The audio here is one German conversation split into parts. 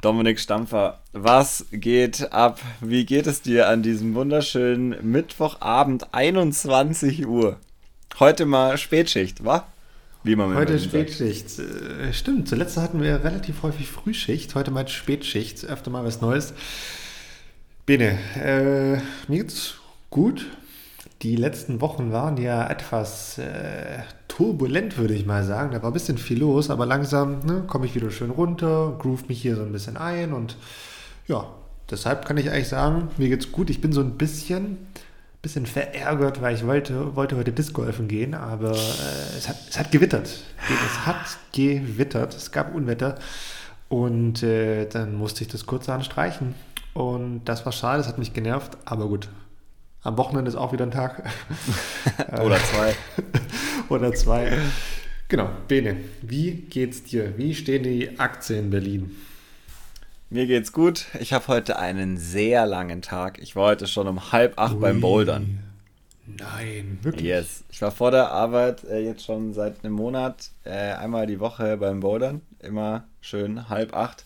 Dominik Stampfer, was geht ab? Wie geht es dir an diesem wunderschönen Mittwochabend, 21 Uhr? Heute mal Spätschicht, wa? Wie man Heute Spätschicht. Sagt. Stimmt, zuletzt hatten wir relativ häufig Frühschicht, heute mal Spätschicht, öfter mal was Neues. Bene, äh, mir geht's gut. Die letzten Wochen waren ja etwas äh, turbulent, würde ich mal sagen. Da war ein bisschen viel los, aber langsam ne, komme ich wieder schön runter, groove mich hier so ein bisschen ein und ja, deshalb kann ich eigentlich sagen, mir geht's gut. Ich bin so ein bisschen, bisschen verärgert, weil ich wollte, wollte heute Discgolfen gehen, aber äh, es, hat, es hat gewittert. Es hat gewittert, es gab Unwetter und äh, dann musste ich das kurz anstreichen. Und das war schade, das hat mich genervt, aber gut, am Wochenende ist auch wieder ein Tag. Oder zwei. Oder zwei. Genau, Bene, wie geht's dir? Wie stehen die Aktien in Berlin? Mir geht's gut. Ich habe heute einen sehr langen Tag. Ich war heute schon um halb acht Ui. beim Bouldern. Nein, wirklich? Yes. Ich war vor der Arbeit äh, jetzt schon seit einem Monat äh, einmal die Woche beim Bouldern. Immer schön halb acht.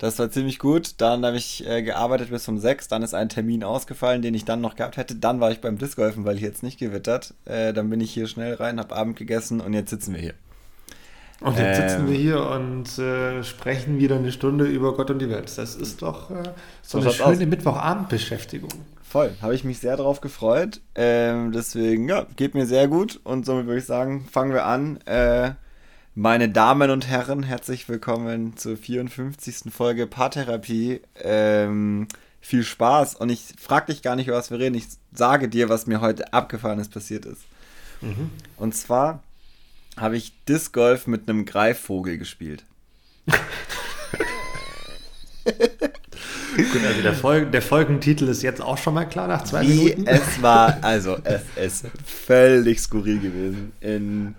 Das war ziemlich gut. Dann habe ich äh, gearbeitet bis um sechs. Dann ist ein Termin ausgefallen, den ich dann noch gehabt hätte. Dann war ich beim Discgolfen, weil hier jetzt nicht gewittert. Äh, dann bin ich hier schnell rein, habe Abend gegessen und jetzt sitzen wir hier. Und jetzt ähm, sitzen wir hier und äh, sprechen wieder eine Stunde über Gott und die Welt. Das ist doch äh, so, so eine schöne Mittwochabendbeschäftigung. Voll, habe ich mich sehr darauf gefreut. Ähm, deswegen, ja, geht mir sehr gut. Und somit würde ich sagen, fangen wir an. Äh, meine Damen und Herren, herzlich willkommen zur 54. Folge Paartherapie. Ähm, viel Spaß und ich frage dich gar nicht, über was wir reden. Ich sage dir, was mir heute abgefallenes passiert ist. Mhm. Und zwar habe ich Disc Golf mit einem Greifvogel gespielt. Gut, also der, Folgen, der, Folgentitel ist jetzt auch schon mal klar nach zwei Minuten. Es war, also es ist völlig skurril gewesen. In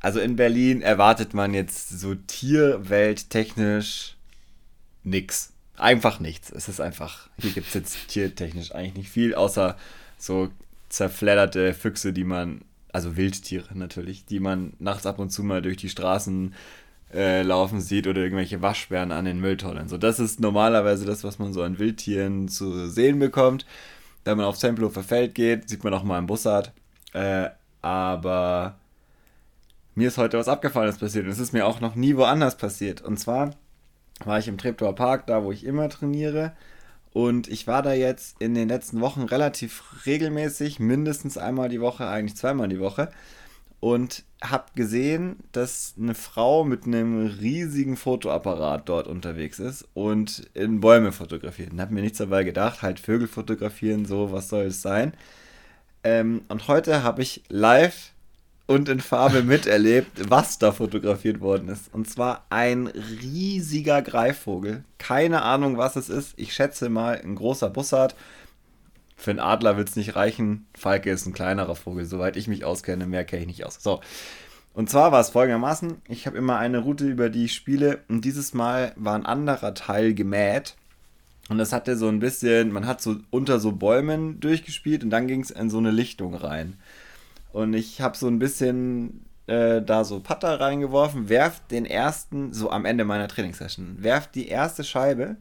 also in Berlin erwartet man jetzt so tierwelttechnisch nichts. Einfach nichts. Es ist einfach, hier gibt es jetzt tiertechnisch eigentlich nicht viel, außer so zerfledderte Füchse, die man, also Wildtiere natürlich, die man nachts ab und zu mal durch die Straßen äh, laufen sieht oder irgendwelche Waschbären an den Mülltonnen. So, das ist normalerweise das, was man so an Wildtieren zu sehen bekommt. Wenn man aufs Tempelhofer Feld geht, sieht man auch mal einen Bussard. Äh, aber mir ist heute was Abgefallenes passiert und es ist mir auch noch nie woanders passiert. Und zwar war ich im Treptower Park, da wo ich immer trainiere. Und ich war da jetzt in den letzten Wochen relativ regelmäßig, mindestens einmal die Woche, eigentlich zweimal die Woche. Und habe gesehen, dass eine Frau mit einem riesigen Fotoapparat dort unterwegs ist und in Bäume fotografiert. Und habe mir nichts dabei gedacht, halt Vögel fotografieren, so, was soll es sein. Ähm, und heute habe ich live und in Farbe miterlebt, was da fotografiert worden ist. Und zwar ein riesiger Greifvogel. Keine Ahnung, was es ist. Ich schätze mal ein großer Bussard. Für einen Adler wird es nicht reichen. Falke ist ein kleinerer Vogel, soweit ich mich auskenne. Mehr kenne ich nicht aus. So. Und zwar war es folgendermaßen: Ich habe immer eine Route, über die ich spiele. Und dieses Mal war ein anderer Teil gemäht. Und das hatte so ein bisschen, man hat so unter so Bäumen durchgespielt und dann ging es in so eine Lichtung rein. Und ich habe so ein bisschen äh, da so Putter reingeworfen, werft den ersten, so am Ende meiner Trainingssession, werft die erste Scheibe.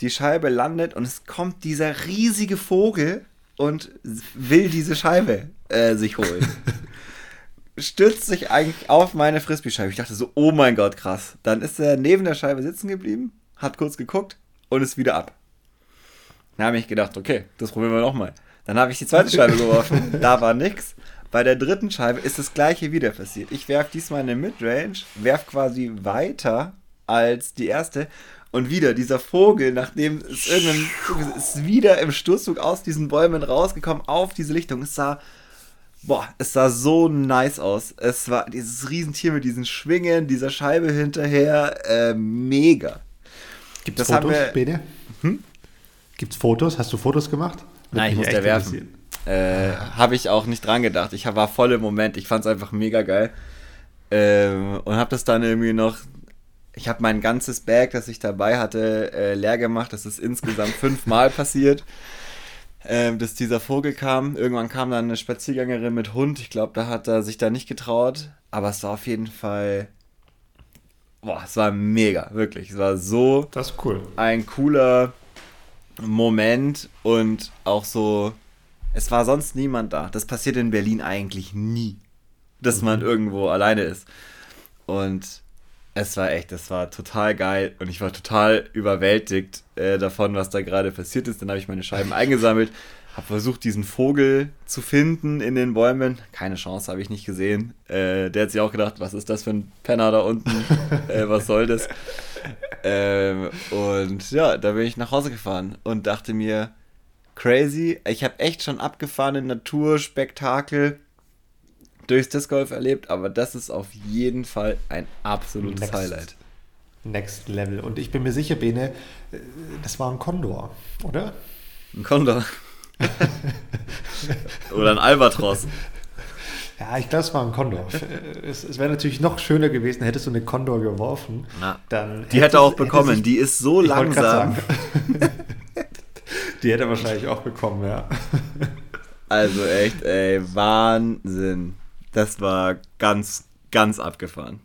Die Scheibe landet und es kommt dieser riesige Vogel und will diese Scheibe äh, sich holen. Stürzt sich eigentlich auf meine Frisbee-Scheibe. Ich dachte so, oh mein Gott, krass. Dann ist er neben der Scheibe sitzen geblieben, hat kurz geguckt und ist wieder ab. Dann habe ich gedacht, okay, das probieren wir nochmal. Dann habe ich die zweite Scheibe geworfen, da war nix. Bei der dritten Scheibe ist das gleiche wieder passiert. Ich werfe diesmal eine Midrange, werfe quasi weiter als die erste und wieder dieser Vogel, nachdem es irgendein ist wieder im Sturzflug aus diesen Bäumen rausgekommen auf diese Lichtung. Es sah boah, es sah so nice aus. Es war dieses Riesentier mit diesen Schwingen, dieser Scheibe hinterher, äh, mega. Gibt es Fotos, Bene? Hm? Gibt es Fotos? Hast du Fotos gemacht? Nein, ich muss der werfen. Äh, habe ich auch nicht dran gedacht. Ich war voll im Moment. Ich fand es einfach mega geil. Ähm, und habe das dann irgendwie noch. Ich habe mein ganzes Bag, das ich dabei hatte, äh, leer gemacht. Das ist insgesamt fünfmal passiert, äh, dass dieser Vogel kam. Irgendwann kam dann eine Spaziergängerin mit Hund. Ich glaube, da hat er sich da nicht getraut. Aber es war auf jeden Fall boah, es war mega, wirklich. Es war so das ist cool. ein cooler Moment und auch so, es war sonst niemand da. Das passiert in Berlin eigentlich nie, dass man Mhm. irgendwo alleine ist. Und es war echt, das war total geil und ich war total überwältigt äh, davon, was da gerade passiert ist. Dann habe ich meine Scheiben eingesammelt, habe versucht, diesen Vogel zu finden in den Bäumen. Keine Chance, habe ich nicht gesehen. Äh, der hat sich auch gedacht, was ist das für ein Penner da unten? äh, was soll das? Ähm, und ja, da bin ich nach Hause gefahren und dachte mir, crazy, ich habe echt schon abgefahrene Naturspektakel durchs Disc Golf erlebt, aber das ist auf jeden Fall ein absolutes Next. Highlight. Next Level. Und ich bin mir sicher, Bene, äh, das war ein Kondor, oder? Ein Kondor. Oder ein Albatros. Ja, ich glaube, es war ein Kondor. Äh, es es wäre natürlich noch schöner gewesen, hättest du eine Kondor geworfen. Na, Dann Die hätte er auch hätte bekommen. sich- Die ist so langsam. Die hätte er wahrscheinlich auch bekommen, ja. Also echt, ey, Wahnsinn. Das war ganz, ganz abgefahren.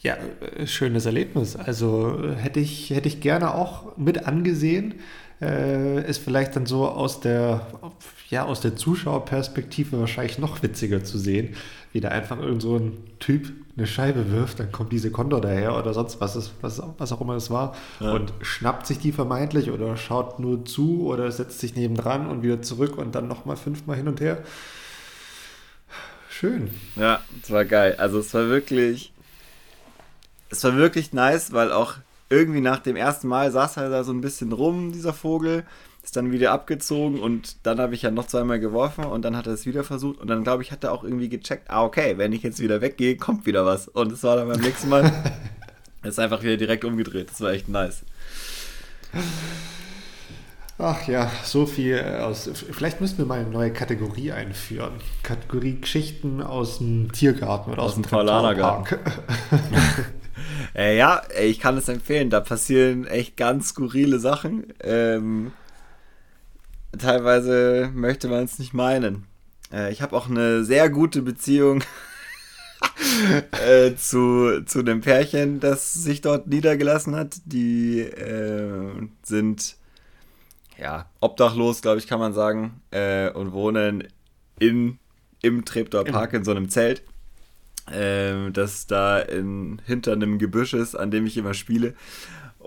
Ja, äh, schönes Erlebnis. Also äh, hätte ich, hätte ich gerne auch mit angesehen. Äh, ist vielleicht dann so aus der, ja, aus der Zuschauerperspektive wahrscheinlich noch witziger zu sehen, wie da einfach irgend so ein Typ eine Scheibe wirft, dann kommt diese Kondor daher oder sonst was, ist, was, was auch immer es war Ja. und schnappt sich die vermeintlich oder schaut nur zu oder setzt sich nebendran und wieder zurück und dann nochmal fünfmal hin und her. Schön. Ja, es war geil. Also es war wirklich, es war wirklich nice, weil auch irgendwie nach dem ersten Mal saß er da so ein bisschen rum, dieser Vogel, ist dann wieder abgezogen und dann habe ich ja noch zweimal geworfen und dann hat er es wieder versucht und dann glaube ich, hat er auch irgendwie gecheckt, ah okay, wenn ich jetzt wieder weggehe, kommt wieder was. Und es war dann beim nächsten Mal, ist einfach wieder direkt umgedreht. Das war echt nice. Ach ja, so viel aus. Vielleicht müssen wir mal eine neue Kategorie einführen. Kategorie Geschichten aus dem Tiergarten oder aus, Aus dem Paulanergarten. Äh, ja, ich kann es empfehlen. Da passieren echt ganz skurrile Sachen. Ähm, teilweise möchte man es nicht meinen. Äh, ich habe auch eine sehr gute Beziehung äh, zu, zu einem Pärchen, das sich dort niedergelassen hat. Die äh, sind ja obdachlos, glaube ich, kann man sagen, äh, und wohnen in, im Treptower Park in so einem Zelt ähm, das da in, hinter einem Gebüsch ist, an dem ich immer spiele.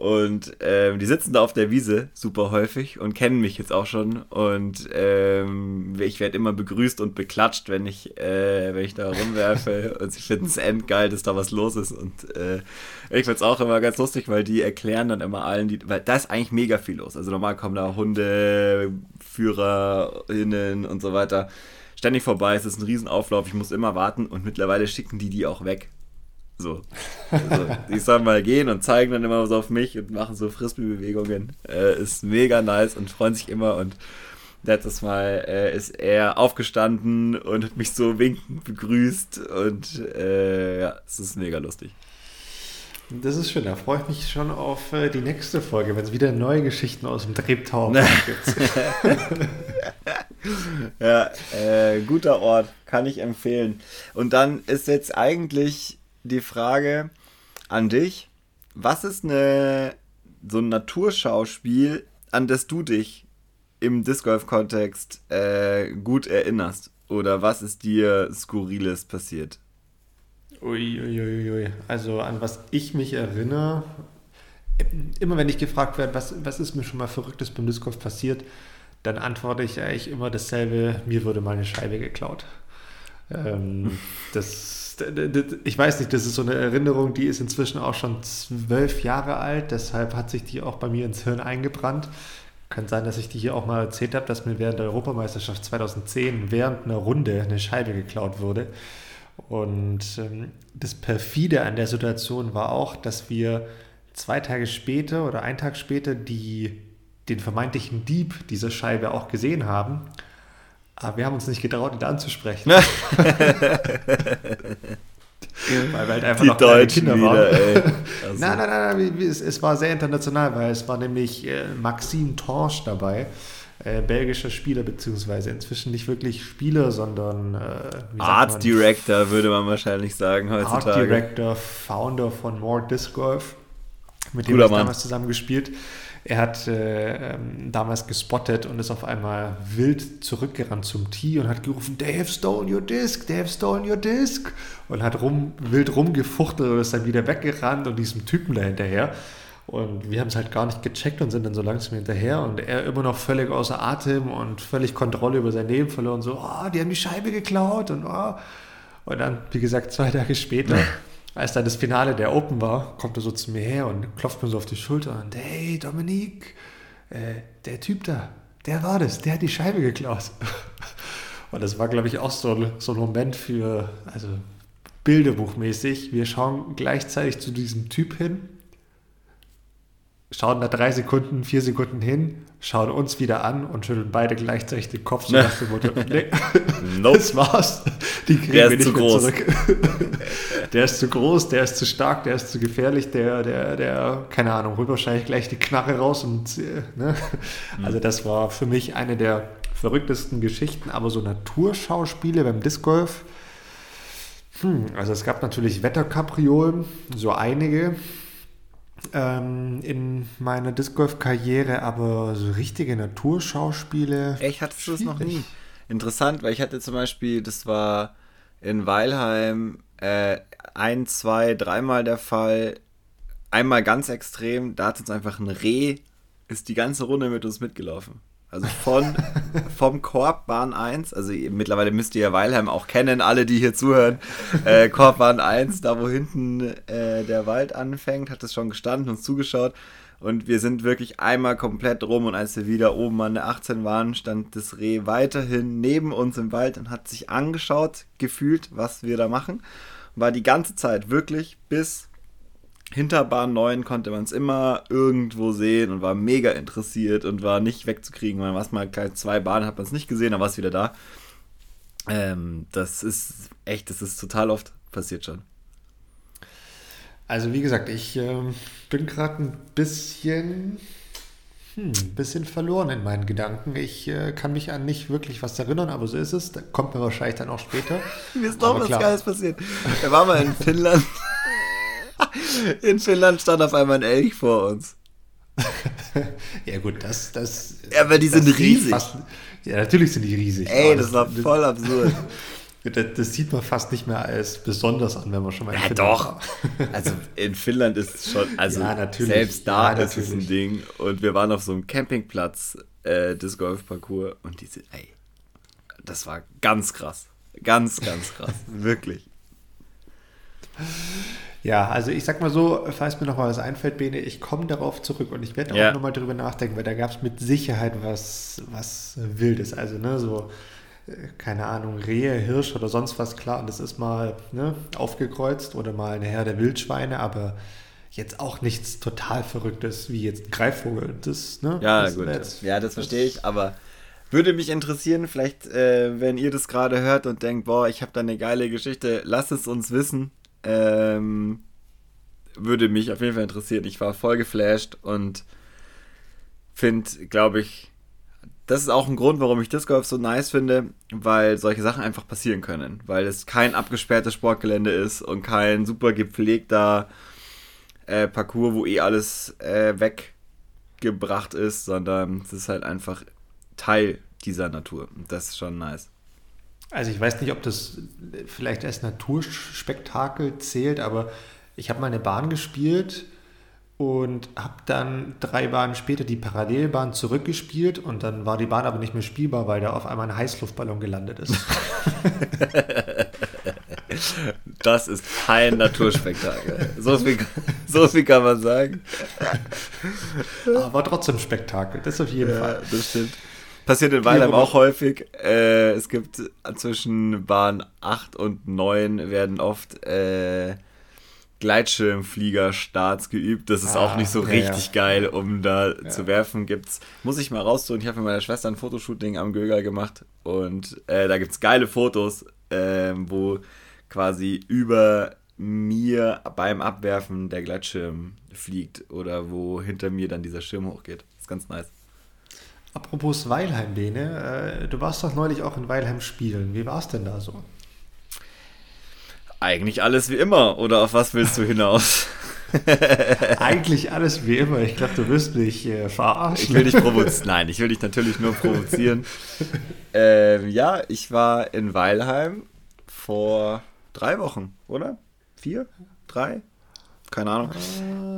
Und ähm, die sitzen da auf der Wiese super häufig und kennen mich jetzt auch schon. Und ähm, ich werde immer begrüßt und beklatscht, wenn ich, äh, wenn ich da rumwerfe. und sie finden es endgeil, dass da was los ist. Und äh, ich finde es auch immer ganz lustig, weil die erklären dann immer allen, die, weil da ist eigentlich mega viel los. Also normal kommen da Hunde, FührerInnen und so weiter ständig vorbei. Es ist ein Riesenauflauf. Ich muss immer warten und mittlerweile schicken die die auch weg. So. Also, die sollen mal gehen und zeigen dann immer so auf mich und machen so Frisbee-Bewegungen. Äh, ist mega nice und freuen sich immer. Und letztes Mal äh, ist er aufgestanden und hat mich so winkend begrüßt. Und äh, ja, es ist mega lustig. Das ist schön, da freue ich mich schon auf äh, die nächste Folge, wenn es wieder neue Geschichten aus dem Treptower-Park gibt. Ja, äh, guter Ort, kann ich empfehlen. Und dann ist jetzt eigentlich die Frage an dich: Was ist eine, so ein Naturschauspiel, an das du dich im Disc Golf-Kontext äh, gut erinnerst? Oder was ist dir Skurriles passiert? Uiuiui. Ui. Also an was ich mich erinnere, immer wenn ich gefragt werde, was, was ist mir schon mal Verrücktes beim Disc Golf passiert, dann antworte ich eigentlich immer dasselbe, mir wurde mal eine Scheibe geklaut. Ähm, das, ich weiß nicht, das ist so eine Erinnerung, die ist inzwischen auch schon zwölf Jahre alt, deshalb hat sich die auch bei mir ins Hirn eingebrannt. Kann sein, dass ich die hier auch mal erzählt habe, dass mir während der Europameisterschaft 2010 während einer Runde eine Scheibe geklaut wurde. Und ähm, das Perfide an der Situation war auch, dass wir zwei Tage später oder einen Tag später die, den vermeintlichen Dieb dieser Scheibe auch gesehen haben. Aber wir haben uns nicht getraut, ihn anzusprechen. weil wir halt einfach die noch Deutschen Kinder wieder, waren. Also. nein, nein, nein, nein es, es, war sehr international, weil es war nämlich äh, Maxime Torsch dabei äh, belgischer Spieler, beziehungsweise inzwischen nicht wirklich Spieler, sondern äh, Art Director, würde man wahrscheinlich sagen heutzutage. Art Director, Founder von More Disc Golf, mit dem Cooler ich damals zusammen gespielt. Er hat äh, ähm, damals gespottet und ist auf einmal wild zurückgerannt zum Tee und hat gerufen, they have stolen your disc, they have stolen your disc und hat rum, wild rumgefuchtelt und ist dann wieder weggerannt und diesem Typen da hinterher. Und wir haben es halt gar nicht gecheckt und sind dann so langsam hinterher und er immer noch völlig außer Atem und völlig Kontrolle über sein Leben verloren. So, oh, die haben die Scheibe geklaut und oh. Und dann, wie gesagt, zwei Tage später, als dann das Finale der Open war, kommt er so zu mir her und klopft mir so auf die Schulter und hey, Dominique, äh, der Typ da, der war das, der hat die Scheibe geklaut. Und das war, glaube ich, auch so, so ein Moment für, also Bilderbuchmäßig. Wir schauen gleichzeitig zu diesem Typ hin schauen da drei Sekunden, vier Sekunden hin, schauen uns wieder an und schütteln beide gleichzeitig den Kopf, so nach dem Motto, nee, nope. das war's. Die kriegen der wir nicht mehr groß. zurück. der ist zu groß, der ist zu stark, der ist zu gefährlich, der, der, der, keine Ahnung, holt wahrscheinlich gleich die Knarre raus und, äh, ne? Mhm. Also das war für mich eine der verrücktesten Geschichten, aber so Naturschauspiele beim Disc Golf, hm, also es gab natürlich Wetterkapriolen, so einige, in meiner Disc Golf Karriere, aber so richtige Naturschauspiele. Echt, hattest du das noch nie? Interessant, weil ich hatte zum Beispiel, das war in Weilheim äh, ein, zwei, dreimal der Fall. Einmal ganz extrem, da hat uns einfach ein Reh, ist die ganze Runde mit uns mitgelaufen. Also von, vom Korbbahn 1, also mittlerweile müsst ihr ja Weilheim auch kennen, alle, die hier zuhören. Äh, Korbbahn 1, da wo hinten äh, der Wald anfängt, hat es schon gestanden, uns zugeschaut. Und wir sind wirklich einmal komplett rum und als wir wieder oben an der 18 waren, stand das Reh weiterhin neben uns im Wald und hat sich angeschaut, gefühlt, was wir da machen. War die ganze Zeit wirklich bis hinter Bahn 9 konnte man es immer irgendwo sehen und war mega interessiert und war nicht wegzukriegen. Man war mal zwei Bahnen, hat man es nicht gesehen, dann war es wieder da. Ähm, das ist echt, das ist total oft passiert schon. Also wie gesagt, ich äh, bin gerade ein bisschen, hm, bisschen verloren in meinen Gedanken. Ich äh, kann mich an nicht wirklich was erinnern, aber so ist es. Da kommt mir wahrscheinlich dann auch später. Mir ist doch was Geiles passiert. Wir waren mal in Finnland. In Finnland stand auf einmal ein Elch vor uns. ja, gut, das. das ja, aber die sind riesig. Fast, ja, natürlich sind die riesig. Ey, das, das war voll absurd. Das, das, sieht man fast nicht mehr als besonders an, wenn man schon mal in ja, Finnland doch. war. also in Finnland ist es schon, also ja, selbst da ja, ist es ein Ding. Und wir waren auf so einem Campingplatz äh, des Golfparcours und diese, ey, das war ganz krass. Ganz, ganz krass. Wirklich. Ja, also ich sag mal so, falls mir noch mal was einfällt, Bene, ich komme darauf zurück und ich werde auch ja. noch mal drüber nachdenken, weil da gab es mit Sicherheit was, was Wildes. Also, ne, so, äh, keine Ahnung, Rehe, Hirsch oder sonst was, klar, und das ist mal ne, aufgekreuzt oder mal eine Herde Wildschweine, aber jetzt auch nichts total Verrücktes wie jetzt ein Greifvogel. Das, ne, ja, das gut. Jetzt, ja, das verstehe ich, aber würde mich interessieren, vielleicht, äh, wenn ihr das gerade hört und denkt, boah, ich habe da eine geile Geschichte, lasst es uns wissen. Ähm, würde mich auf jeden Fall interessieren. Ich war voll geflasht und finde, glaube ich, das ist auch ein Grund, warum ich Disc Golf so nice finde, weil solche Sachen einfach passieren können. Weil es kein abgesperrtes Sportgelände ist und kein super gepflegter äh, Parcours, wo eh alles äh, weggebracht ist, sondern es ist halt einfach Teil dieser Natur. Das ist schon nice. Also ich weiß nicht, ob das vielleicht als Naturspektakel zählt, aber ich habe mal eine Bahn gespielt und habe dann drei Bahnen später die Parallelbahn zurückgespielt und dann war die Bahn aber nicht mehr spielbar, weil da auf einmal ein Heißluftballon gelandet ist. Das ist kein Naturspektakel. So viel, so viel kann man sagen. Aber trotzdem Spektakel, das auf jeden ja, Fall. Das stimmt. Passiert in Weilheim auch häufig. Äh, es gibt zwischen Bahn 8 und 9 werden oft äh, Gleitschirmfliegerstarts geübt. Das ist ah, auch nicht so ja, richtig ja. geil, um da ja. zu werfen. Gibt's, muss ich mal raussuchen. Ich habe mit meiner Schwester ein Fotoshooting am Göger gemacht und äh, da gibt es geile Fotos, äh, wo quasi über mir beim Abwerfen der Gleitschirm fliegt oder wo hinter mir dann dieser Schirm hochgeht. Das ist ganz nice. Apropos Weilheim, Bene, äh, du warst doch neulich auch in Weilheim spielen. Wie war es denn da so? Eigentlich alles wie immer, oder auf was willst du hinaus? Eigentlich alles wie immer. Ich glaube, du wirst mich äh, verarschen. Ich will dich provozieren. Nein, ich will dich natürlich nur provozieren. ähm, ja, ich war in Weilheim vor drei Wochen, oder? Vier? Drei? Keine Ahnung.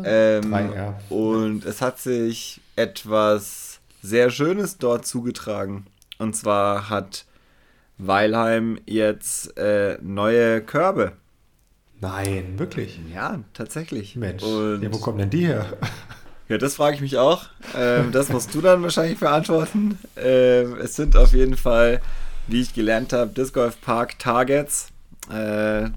Äh, ähm, drei, ja. Und es hat sich etwas sehr Schönes dort zugetragen. Und zwar hat Weilheim jetzt äh, neue Körbe. Nein, wirklich? Ja, tatsächlich. Mensch, Und ja, wo kommen denn die her? Ja, das frage ich mich auch. Ähm, das musst du dann wahrscheinlich beantworten. Ähm, es sind auf jeden Fall, wie ich gelernt habe, Disc Golf Park Targets. Äh,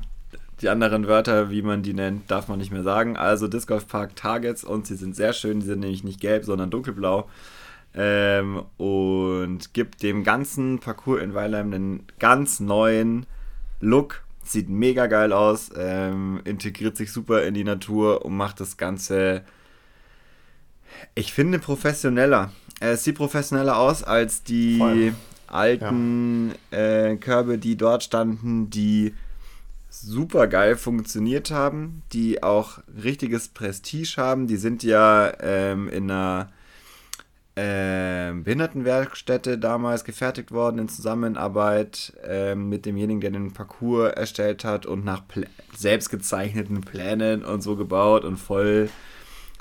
die anderen Wörter, wie man die nennt, darf man nicht mehr sagen. Also Disc Golf Park Targets und sie sind sehr schön. Die sind nämlich nicht gelb, sondern dunkelblau. Ähm, und gibt dem ganzen Parcours in Weilheim einen ganz neuen Look Sieht mega geil aus, ähm, integriert sich super in die Natur und macht das Ganze, ich finde, professioneller. Es sieht professioneller aus als die Voll. alten ja. äh, Körbe, die dort standen, die super geil funktioniert haben, die auch richtiges Prestige haben. Die sind ja ähm, in einer äh, Behindertenwerkstätte damals gefertigt worden in Zusammenarbeit äh, mit demjenigen, der den Parcours erstellt hat und nach Pl selbst gezeichneten Plänen und so gebaut und voll,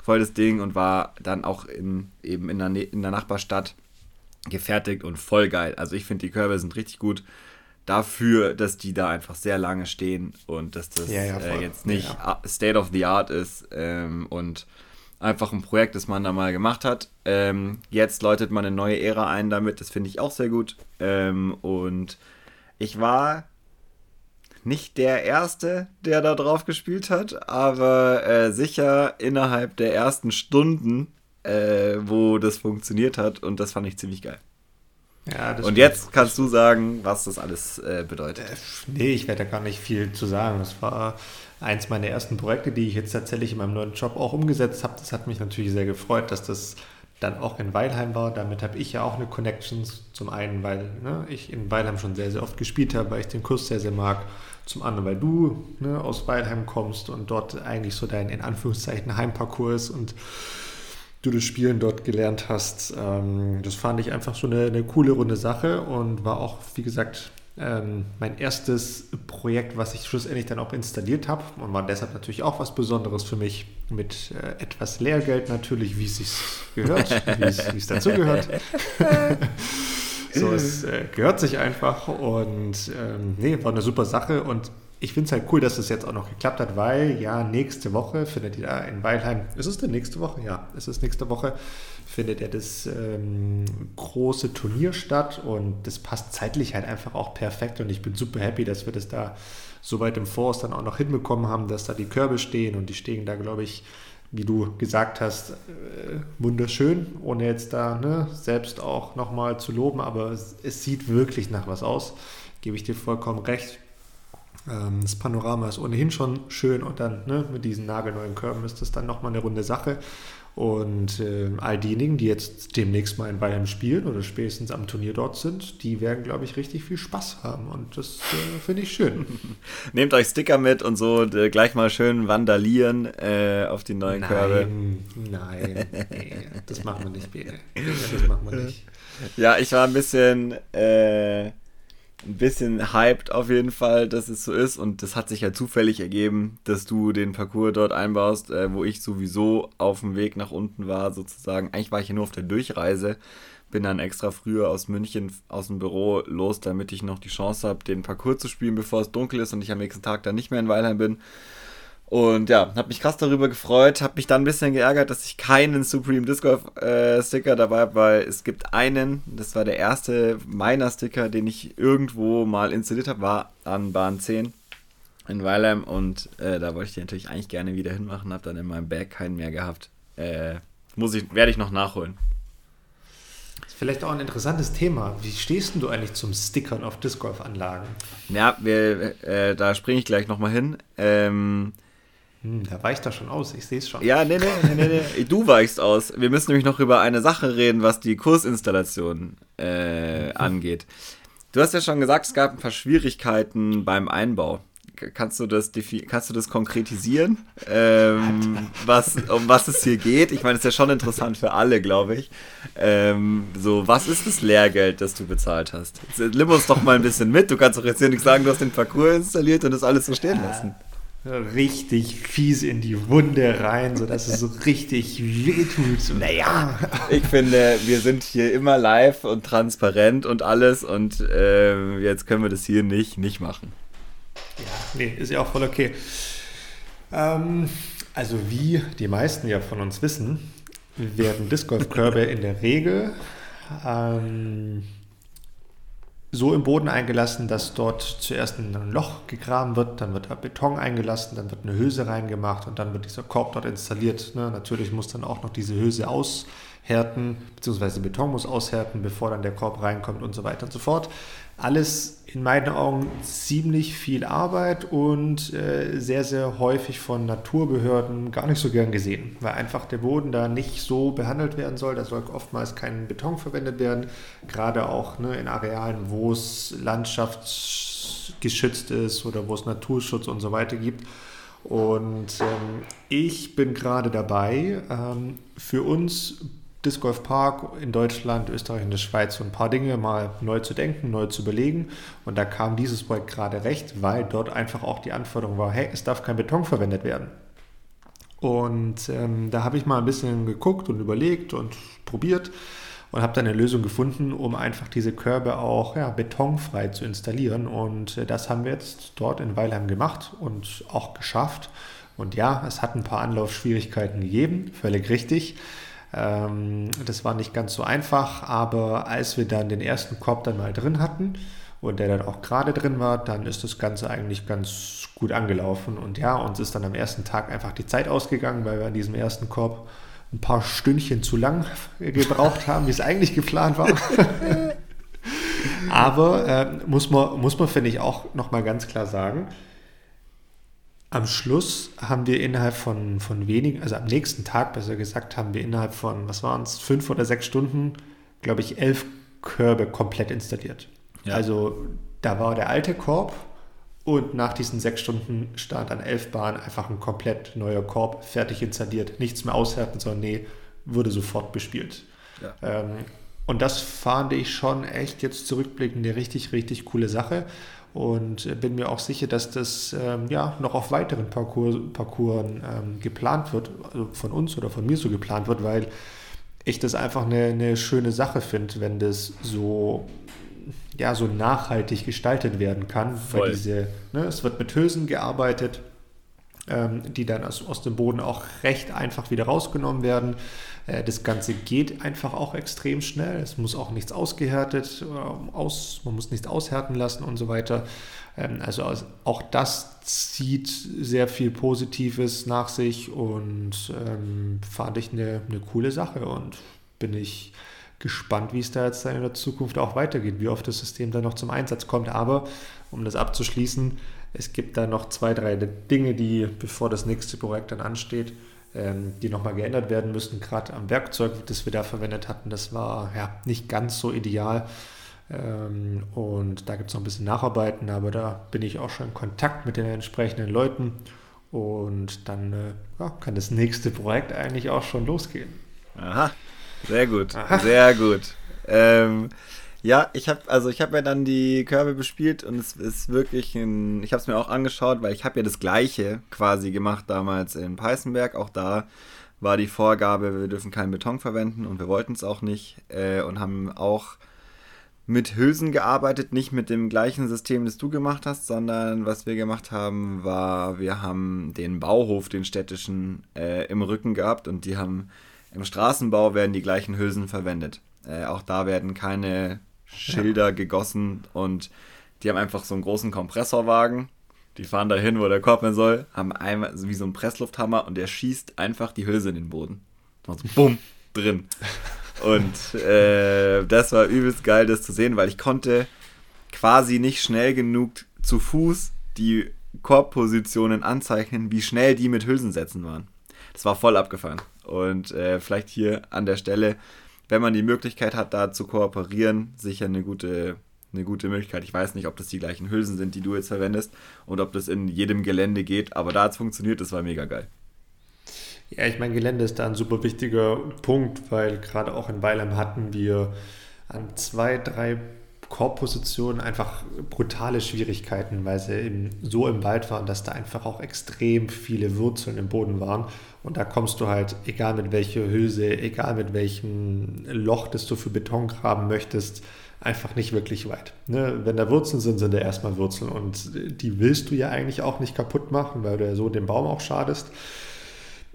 voll das Ding und war dann auch in, eben in der, in der Nachbarstadt gefertigt und voll geil. Also ich finde, die Körbe sind richtig gut dafür, dass die da einfach sehr lange stehen und dass das ja, ja, äh, jetzt nicht ja, State of the Art ist ähm, und einfach ein Projekt, das man da mal gemacht hat. Ähm, jetzt läutet man eine neue Ära ein damit, das finde ich auch sehr gut. Ähm, und ich war nicht der Erste, der da drauf gespielt hat, aber äh, sicher innerhalb der ersten Stunden, äh, wo das funktioniert hat und das fand ich ziemlich geil. Ja, und jetzt kannst du sagen, was das alles äh, bedeutet. Äh, nee, ich werde da gar nicht viel zu sagen. Das war eins meiner ersten Projekte, die ich jetzt tatsächlich in meinem neuen Job auch umgesetzt habe. Das hat mich natürlich sehr gefreut, dass das dann auch in Weilheim war. Damit habe ich ja auch eine Connection. Zum einen, weil ne, ich in Weilheim schon sehr, sehr oft gespielt habe, weil ich den Kurs sehr, sehr mag. Zum anderen, weil du ne, aus Weilheim kommst und dort eigentlich so dein in Anführungszeichen Heimparcours und du das Spielen dort gelernt hast. Ähm, das fand ich einfach so eine, eine coole runde Sache und war auch, wie gesagt, ähm, mein erstes Projekt, was ich schlussendlich dann auch installiert habe und war deshalb natürlich auch was Besonderes für mich mit äh, etwas Lehrgeld natürlich, wie es sich gehört, wie es dazu gehört. so, es äh, gehört sich einfach und ähm, nee, war eine super Sache und ich finde es halt cool, dass es jetzt auch noch geklappt hat, weil ja, nächste Woche findet ja in Weilheim, ist es denn nächste Woche? Ja, es ist nächste Woche, findet ja das ähm, große Turnier statt und das passt zeitlich halt einfach auch perfekt und ich bin super happy, dass wir das da so weit im Voraus dann auch noch hinbekommen haben, dass da die Körbe stehen und die stehen da, glaube ich, wie du gesagt hast, äh, wunderschön, ohne jetzt da ne, selbst auch nochmal zu loben, aber es, es sieht wirklich nach was aus, gebe ich dir vollkommen recht das Panorama ist ohnehin schon schön und dann ne, mit diesen nagelneuen Körben ist das dann nochmal eine runde Sache. Und äh, all diejenigen, die jetzt demnächst mal in Bayern spielen oder spätestens am Turnier dort sind, die werden, glaube ich, richtig viel Spaß haben. Und das äh, finde ich schön. Nehmt euch Sticker mit und so äh, gleich mal schön vandalieren äh, auf die neuen nein, Körbe. Nein, nee, das machen wir nicht, Bene. Das machen wir nicht. Ja, ich war ein bisschen äh, ein bisschen hyped auf jeden Fall, dass es so ist. Und das hat sich ja zufällig ergeben, dass du den Parcours dort einbaust, äh, wo ich sowieso auf dem Weg nach unten war, sozusagen. Eigentlich war ich ja nur auf der Durchreise. Bin dann extra früher aus München aus dem Büro los, damit ich noch die Chance habe, den Parcours zu spielen, bevor es dunkel ist und ich am nächsten Tag dann nicht mehr in Weilheim bin. Und ja, habe mich krass darüber gefreut, habe mich dann ein bisschen geärgert, dass ich keinen Supreme Disc Golf äh, Sticker dabei habe, weil es gibt einen, das war der erste meiner Sticker, den ich irgendwo mal installiert habe, war an Bahn 10 in Weilheim und äh, da wollte ich den natürlich eigentlich gerne wieder hinmachen, habe dann in meinem Bag keinen mehr gehabt. Äh, muss ich, werde ich noch nachholen. Vielleicht auch ein interessantes Thema. Wie stehst du eigentlich zum Stickern auf Disc Golf Anlagen? Ja, wir, äh, da springe ich gleich nochmal hin. Ähm, hm, da weicht er schon aus, ich sehe es schon. Ja, nee, nee, nee, nee, nee. Du weichst aus. Wir müssen nämlich noch über eine Sache reden, was die Kursinstallation äh, angeht. Du hast ja schon gesagt, es gab ein paar Schwierigkeiten beim Einbau. Kannst du das, kannst du das konkretisieren, ähm, was, um was es hier geht? Ich meine, das ist ja schon interessant für alle, glaube ich. Ähm, so, was ist das Lehrgeld, das du bezahlt hast? Nimm uns doch mal ein bisschen mit. Du kannst doch jetzt hier nicht sagen, du hast den Parcours installiert und das alles so stehen lassen richtig fies in die Wunde rein, sodass es so richtig wehtut. Naja, ich finde, wir sind hier immer live und transparent und alles und äh, jetzt können wir das hier nicht, nicht machen. Ja, nee, ist ja auch voll okay. Ähm, also wie die meisten ja von uns wissen, werden Disc Golf Körbe in der Regel ähm, so im Boden eingelassen, dass dort zuerst ein Loch gegraben wird, dann wird Beton eingelassen, dann wird eine Hülse reingemacht und dann wird dieser Korb dort installiert. Ne? Natürlich muss dann auch noch diese Hülse aushärten, beziehungsweise Beton muss aushärten, bevor dann der Korb reinkommt und so weiter und so fort. Alles in meinen Augen ziemlich viel Arbeit und äh, sehr, sehr häufig von Naturbehörden gar nicht so gern gesehen, weil einfach der Boden da nicht so behandelt werden soll. Da soll oftmals kein Beton verwendet werden, gerade auch ne, in Arealen, wo es landschaftsgeschützt ist oder wo es Naturschutz und so weiter gibt. Und ähm, ich bin gerade dabei, ähm, für uns Disc Golf Park in Deutschland, Österreich und der Schweiz so ein paar Dinge mal neu zu denken, neu zu überlegen. Und da kam dieses Projekt gerade recht, weil dort einfach auch die Anforderung war, hey, es darf kein Beton verwendet werden. Und ähm, da habe ich mal ein bisschen geguckt und überlegt und probiert und habe dann eine Lösung gefunden, um einfach diese Körbe auch ja, betonfrei zu installieren. Und äh, das haben wir jetzt dort in Weilheim gemacht und auch geschafft. Und ja, es hat ein paar Anlaufschwierigkeiten gegeben, völlig richtig. Ähm, das war nicht ganz so einfach, aber als wir dann den ersten Korb dann mal drin hatten und der dann auch gerade drin war, dann ist das Ganze eigentlich ganz gut angelaufen. Und ja, uns ist dann am ersten Tag einfach die Zeit ausgegangen, weil wir an diesem ersten Korb ein paar Stündchen zu lang gebraucht haben, wie es eigentlich geplant war. Aber äh, muss man, muss man finde ich, auch nochmal ganz klar sagen, am Schluss haben wir innerhalb von, von wenigen, also am nächsten Tag besser gesagt, haben wir innerhalb von, was waren es, fünf oder sechs Stunden, glaube ich, elf Körbe komplett installiert. Ja. Also da war der alte Korb und nach diesen sechs Stunden stand an elf Bahnen einfach ein komplett neuer Korb, fertig installiert, nichts mehr aushärten, sondern nee, wurde sofort bespielt. Ja. Ähm, und das fand ich schon echt jetzt zurückblickend eine richtig, richtig coole Sache und bin mir auch sicher, dass das ähm, ja noch auf weiteren Parcours, Parcours ähm, geplant wird, also von uns oder von mir so geplant wird, weil ich das einfach eine, eine schöne Sache finde, wenn das so ja so nachhaltig gestaltet werden kann. Voll. Weil diese, ne, es wird mit Hülsen gearbeitet, ähm, die dann aus, aus dem Boden auch recht einfach wieder rausgenommen werden. Äh, das Ganze geht einfach auch extrem schnell. Es muss auch nichts ausgehärtet, äh, aus, man muss nichts aushärten lassen und so weiter. Ähm, also auch das zieht sehr viel Positives nach sich und ähm, fand ich eine, eine coole Sache und bin ich gespannt, wie es da jetzt in der Zukunft auch weitergeht, wie oft das System dann noch zum Einsatz kommt. Aber um das abzuschließen, es gibt da noch zwei, drei Dinge, die, bevor das nächste Projekt dann ansteht, ähm, die nochmal geändert werden müssen. Gerade am Werkzeug, das wir da verwendet hatten, das war ja nicht ganz so ideal. Ähm, und da gibt es noch ein bisschen Nacharbeiten, aber da bin ich auch schon in Kontakt mit den entsprechenden Leuten. Und dann äh, ja, kann das nächste Projekt eigentlich auch schon losgehen. Aha, sehr gut, Aha. sehr gut. Ähm, ja, ich habe also ich habe ja dann die Körbe bespielt und es ist wirklich ein, ich habe es mir auch angeschaut, weil ich habe ja das gleiche quasi gemacht damals in Peißenberg. Auch da war die Vorgabe, wir dürfen keinen Beton verwenden und wir wollten es auch nicht äh, und haben auch mit Hülsen gearbeitet, nicht mit dem gleichen System, das du gemacht hast, sondern was wir gemacht haben, war, wir haben den Bauhof, den städtischen, äh, im Rücken gehabt und die haben im Straßenbau werden die gleichen Hülsen verwendet. Äh, auch da werden keine Schilder ja. gegossen und die haben einfach so einen großen Kompressorwagen. Die fahren dahin, wo der Korb hin soll, haben einmal wie so einen Presslufthammer und der schießt einfach die Hülse in den Boden. Und so bumm, drin. Und äh, das war übelst geil, das zu sehen, weil ich konnte quasi nicht schnell genug zu Fuß die Korbpositionen anzeichnen, wie schnell die mit Hülsensätzen waren. Das war voll abgefahren. Und äh, vielleicht hier an der Stelle, wenn man die Möglichkeit hat, da zu kooperieren, sicher eine gute, eine gute Möglichkeit. Ich weiß nicht, ob das die gleichen Hülsen sind, die du jetzt verwendest und ob das in jedem Gelände geht, aber da hat es funktioniert, das war mega geil. Ja, ich meine, Gelände ist da ein super wichtiger Punkt, weil gerade auch in Weilheim hatten wir an zwei, drei Korbpositionen einfach brutale Schwierigkeiten, weil sie eben so im Wald waren, dass da einfach auch extrem viele Wurzeln im Boden waren. Und da kommst du halt, egal mit welcher Hülse, egal mit welchem Loch, das du für Beton graben möchtest, einfach nicht wirklich weit. Ne? Wenn da Wurzeln sind, sind da erstmal Wurzeln. Und die willst du ja eigentlich auch nicht kaputt machen, weil du ja so dem Baum auch schadest.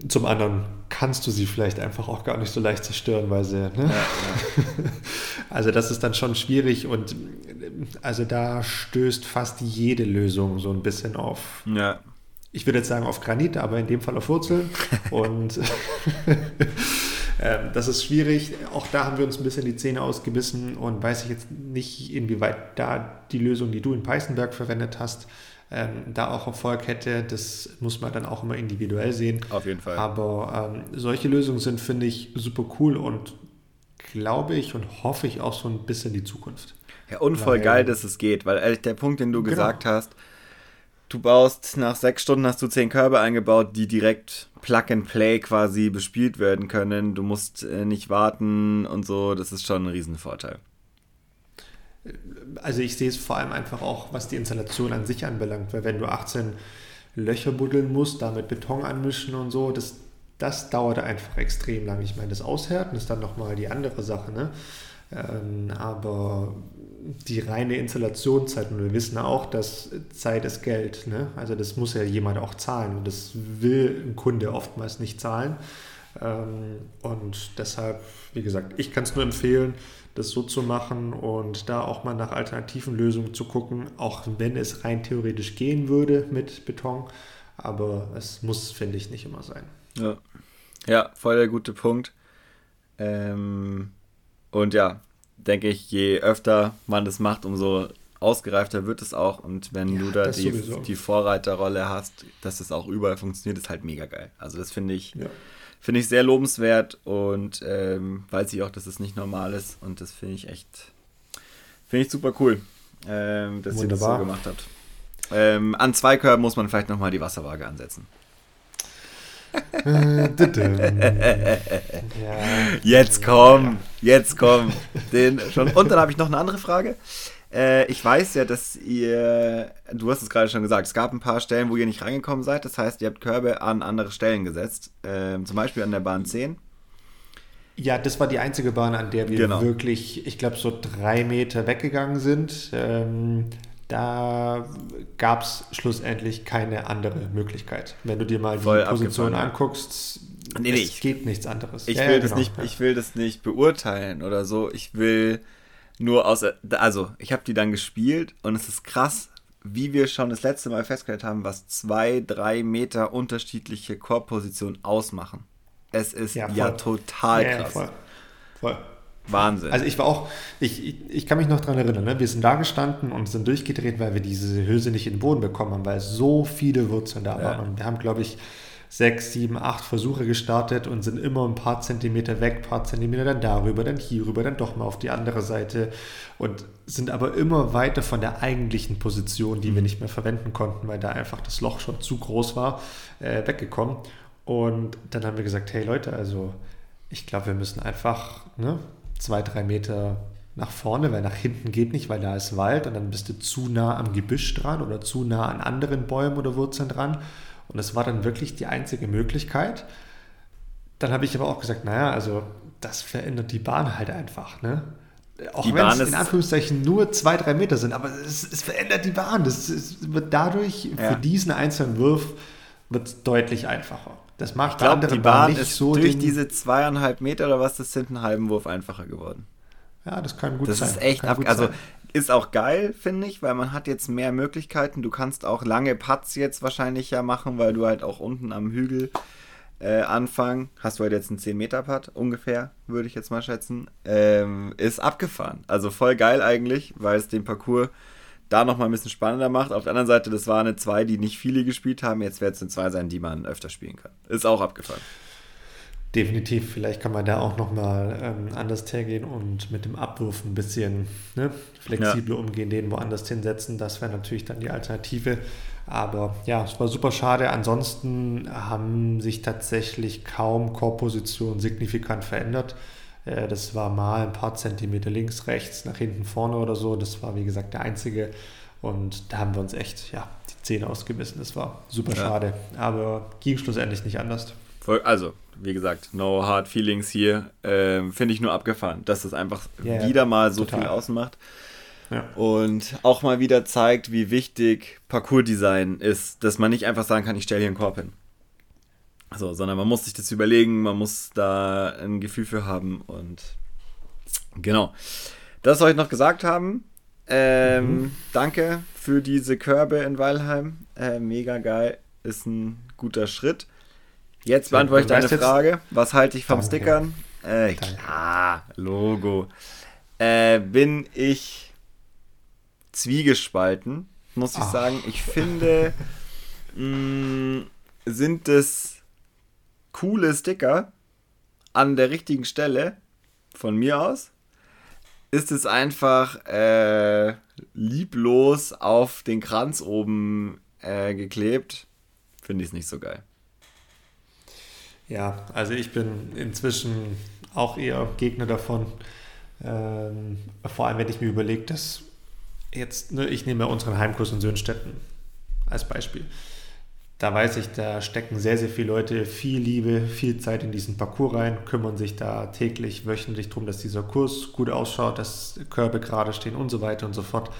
Zum anderen kannst du sie vielleicht einfach auch gar nicht so leicht zerstören, weil sie. Ne? Ja, ja. also das ist dann schon schwierig und also da stößt fast jede Lösung so ein bisschen auf. Ja. Ich würde jetzt sagen auf Granit, aber in dem Fall auf Wurzeln. und ähm, das ist schwierig. Auch da haben wir uns ein bisschen die Zähne ausgebissen und weiß ich jetzt nicht, inwieweit da die Lösung, die du in Peißenberg verwendet hast, ähm, da auch Erfolg hätte. Das muss man dann auch immer individuell sehen. Auf jeden Fall. Aber ähm, solche Lösungen sind, finde ich, super cool und glaube ich und hoffe ich auch so ein bisschen die Zukunft. Ja, und voll weil, geil, dass es geht, weil ehrlich, der Punkt, den du genau. gesagt hast, du baust nach sechs Stunden hast du zehn Körbe eingebaut, die direkt Plug and Play quasi bespielt werden können. Du musst äh, nicht warten und so. Das ist schon ein Riesenvorteil also ich sehe es vor allem einfach auch, was die Installation an sich anbelangt, weil wenn du 18 Löcher buddeln musst, damit Beton anmischen und so, das, das dauert einfach extrem lang. Ich meine, das Aushärten ist dann nochmal die andere Sache, ne? Ähm, aber die reine Installationszeit, und wir wissen auch, dass Zeit ist Geld, ne? Also das muss ja jemand auch zahlen und das will ein Kunde oftmals nicht zahlen. Ähm, und deshalb, wie gesagt, ich kann es nur empfehlen, das so zu machen und da auch mal nach alternativen Lösungen zu gucken, auch wenn es rein theoretisch gehen würde mit Beton. Aber es muss, finde ich, nicht immer sein. Ja, ja voll der gute Punkt. Ähm, und ja, denke ich, je öfter man das macht, umso ausgereifter wird es auch. Und wenn ja, du da die, die Vorreiterrolle hast, dass es auch überall funktioniert, ist halt mega geil. Also das finde ich, ja. Finde ich sehr lobenswert und ähm, weiß ich auch, dass es nicht normal ist. Und das finde ich echt, finde ich super cool, ähm, dass Wunderbar. ihr das so gemacht habt. Ähm, an zwei Körben muss man vielleicht nochmal die Wasserwaage ansetzen. Jetzt komm, jetzt komm. Den schon. Und dann habe ich noch eine andere Frage. Äh, ich weiß ja, dass ihr, du hast es gerade schon gesagt, es gab ein paar Stellen, wo ihr nicht reingekommen seid. Das heißt, ihr habt Körbe an andere Stellen gesetzt. Äh, zum Beispiel an der Bahn 10. Ja, das war die einzige Bahn, an der wir genau. wirklich, ich glaube, so drei Meter weggegangen sind. Ähm, da gab es schlussendlich keine andere Möglichkeit. Wenn du dir mal die Voll Position anguckst, nee, es geht nichts anderes. Ich, ja, will ja, das genau, nicht, ich will das nicht beurteilen oder so. Ich will nur aus, also ich habe die dann gespielt und es ist krass, wie wir schon das letzte Mal festgestellt haben, was zwei, drei Meter unterschiedliche Korbpositionen ausmachen. Es ist ja, ja total krass. Voll. voll. Wahnsinn. Also ich war auch, ich, ich, ich kann mich noch daran erinnern, ne? wir sind da gestanden und sind durchgedreht, weil wir diese Hülse nicht in den Boden bekommen haben, weil so viele Wurzeln da waren. Und wir haben, glaube ich, sechs, sieben, acht Versuche gestartet und sind immer ein paar Zentimeter weg, ein paar Zentimeter dann darüber, dann hierüber, dann doch mal auf die andere Seite und sind aber immer weiter von der eigentlichen Position, die wir nicht mehr verwenden konnten, weil da einfach das Loch schon zu groß war, äh, weggekommen. Und dann haben wir gesagt, hey Leute, also ich glaube, wir müssen einfach ne, zwei, drei Meter nach vorne, weil nach hinten geht nicht, weil da ist Wald und dann bist du zu nah am Gebüsch dran oder zu nah an anderen Bäumen oder Wurzeln dran. Und das war dann wirklich die einzige Möglichkeit. Dann habe ich aber auch gesagt, naja, also das verändert die Bahn halt einfach. Ne? Auch wenn es in Anführungszeichen nur zwei, drei Meter sind, aber es, es verändert die Bahn. Das, es wird dadurch ja. für diesen einzelnen Wurf wird deutlich einfacher. Das macht ich glaub, die Bahn, Bahn nicht ist so durch diese zweieinhalb Meter oder was das sind, einen halben Wurf einfacher geworden. Ja, das kann gut das sein. Das ist echt ab, also sein. Ist auch geil, finde ich, weil man hat jetzt mehr Möglichkeiten. Du kannst auch lange Putts jetzt wahrscheinlich ja machen, weil du halt auch unten am Hügel äh, Anfang, hast du halt jetzt einen 10-Meter-Putt ungefähr, würde ich jetzt mal schätzen, ähm, ist abgefahren. Also voll geil eigentlich, weil es den Parcours da nochmal ein bisschen spannender macht. Auf der anderen Seite, das waren eine zwei, die nicht viele gespielt haben. Jetzt wird es eine zwei sein, die man öfter spielen kann. Ist auch abgefahren. Definitiv, vielleicht kann man da auch nochmal ähm, anders hergehen und mit dem Abwurf ein bisschen ne, flexibler ja. umgehen, den woanders hinsetzen. Das wäre natürlich dann die Alternative. Aber ja, es war super schade. Ansonsten haben sich tatsächlich kaum Core-Positionen signifikant verändert. Äh, das war mal ein paar Zentimeter links, rechts, nach hinten, vorne oder so. Das war wie gesagt der einzige. Und da haben wir uns echt ja, die Zähne ausgebissen. Das war super ja. schade. Aber ging schlussendlich nicht anders. Also, wie gesagt, no hard feelings hier. Ähm, Finde ich nur abgefahren, dass es einfach yeah, wieder mal so total. viel ausmacht. Ja. Und auch mal wieder zeigt, wie wichtig Parcours-Design ist, dass man nicht einfach sagen kann, ich stelle hier einen Korb hin. So, sondern man muss sich das überlegen, man muss da ein Gefühl für haben und genau. Das soll ich noch gesagt haben. Ähm, mhm. Danke für diese Körbe in Weilheim. Äh, mega geil. Ist ein guter Schritt. Jetzt beantworte ich deine Frage. Was halte ich vom Danke. Stickern? Äh, klar, Logo. Äh, bin ich zwiegespalten, muss ich Ach. sagen. Ich finde, mh, mm, sind es coole Sticker an der richtigen Stelle, von mir aus, ist es einfach äh, lieblos auf den Kranz oben äh, geklebt. Finde ich es nicht so geil. Ja, also ich bin inzwischen auch eher Gegner davon. Ähm, vor allem, wenn ich mir überlege, dass jetzt, ne, ich nehme unseren Heimkurs in Söhnstetten als Beispiel. Da weiß ich, da stecken sehr, sehr viele Leute viel Liebe, viel Zeit in diesen Parcours rein, kümmern sich da täglich, wöchentlich darum, dass dieser Kurs gut ausschaut, dass Körbe gerade stehen und so weiter und so fort.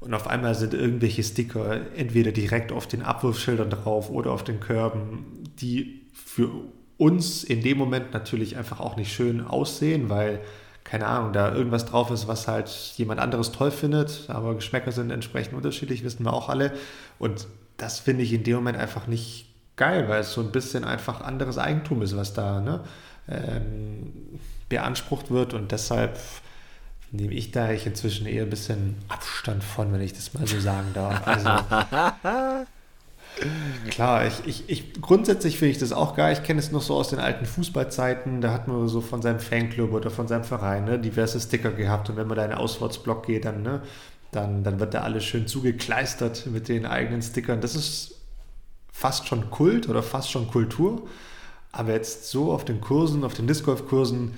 Und auf einmal sind irgendwelche Sticker entweder direkt auf den Abwurfschildern drauf oder auf den Körben, die für uns in dem Moment natürlich einfach auch nicht schön aussehen, weil, keine Ahnung, da irgendwas drauf ist, was halt jemand anderes toll findet, aber Geschmäcker sind entsprechend unterschiedlich, wissen wir auch alle. Und das finde ich in dem Moment einfach nicht geil, weil es so ein bisschen einfach anderes Eigentum ist, was da ne, ähm, beansprucht wird und deshalb nehme ich da ich inzwischen eher ein bisschen Abstand von, wenn ich das mal so sagen darf. Also, Klar, ich, ich, ich grundsätzlich finde ich das auch geil. Ich kenne es noch so aus den alten Fußballzeiten. Da hat man so von seinem Fanclub oder von seinem Verein ne, diverse Sticker gehabt. Und wenn man da in den Auswärtsblock geht, dann, ne, dann, dann wird da alles schön zugekleistert mit den eigenen Stickern. Das ist fast schon Kult oder fast schon Kultur. Aber jetzt so auf den Kursen, auf den Disc Golf Kursen,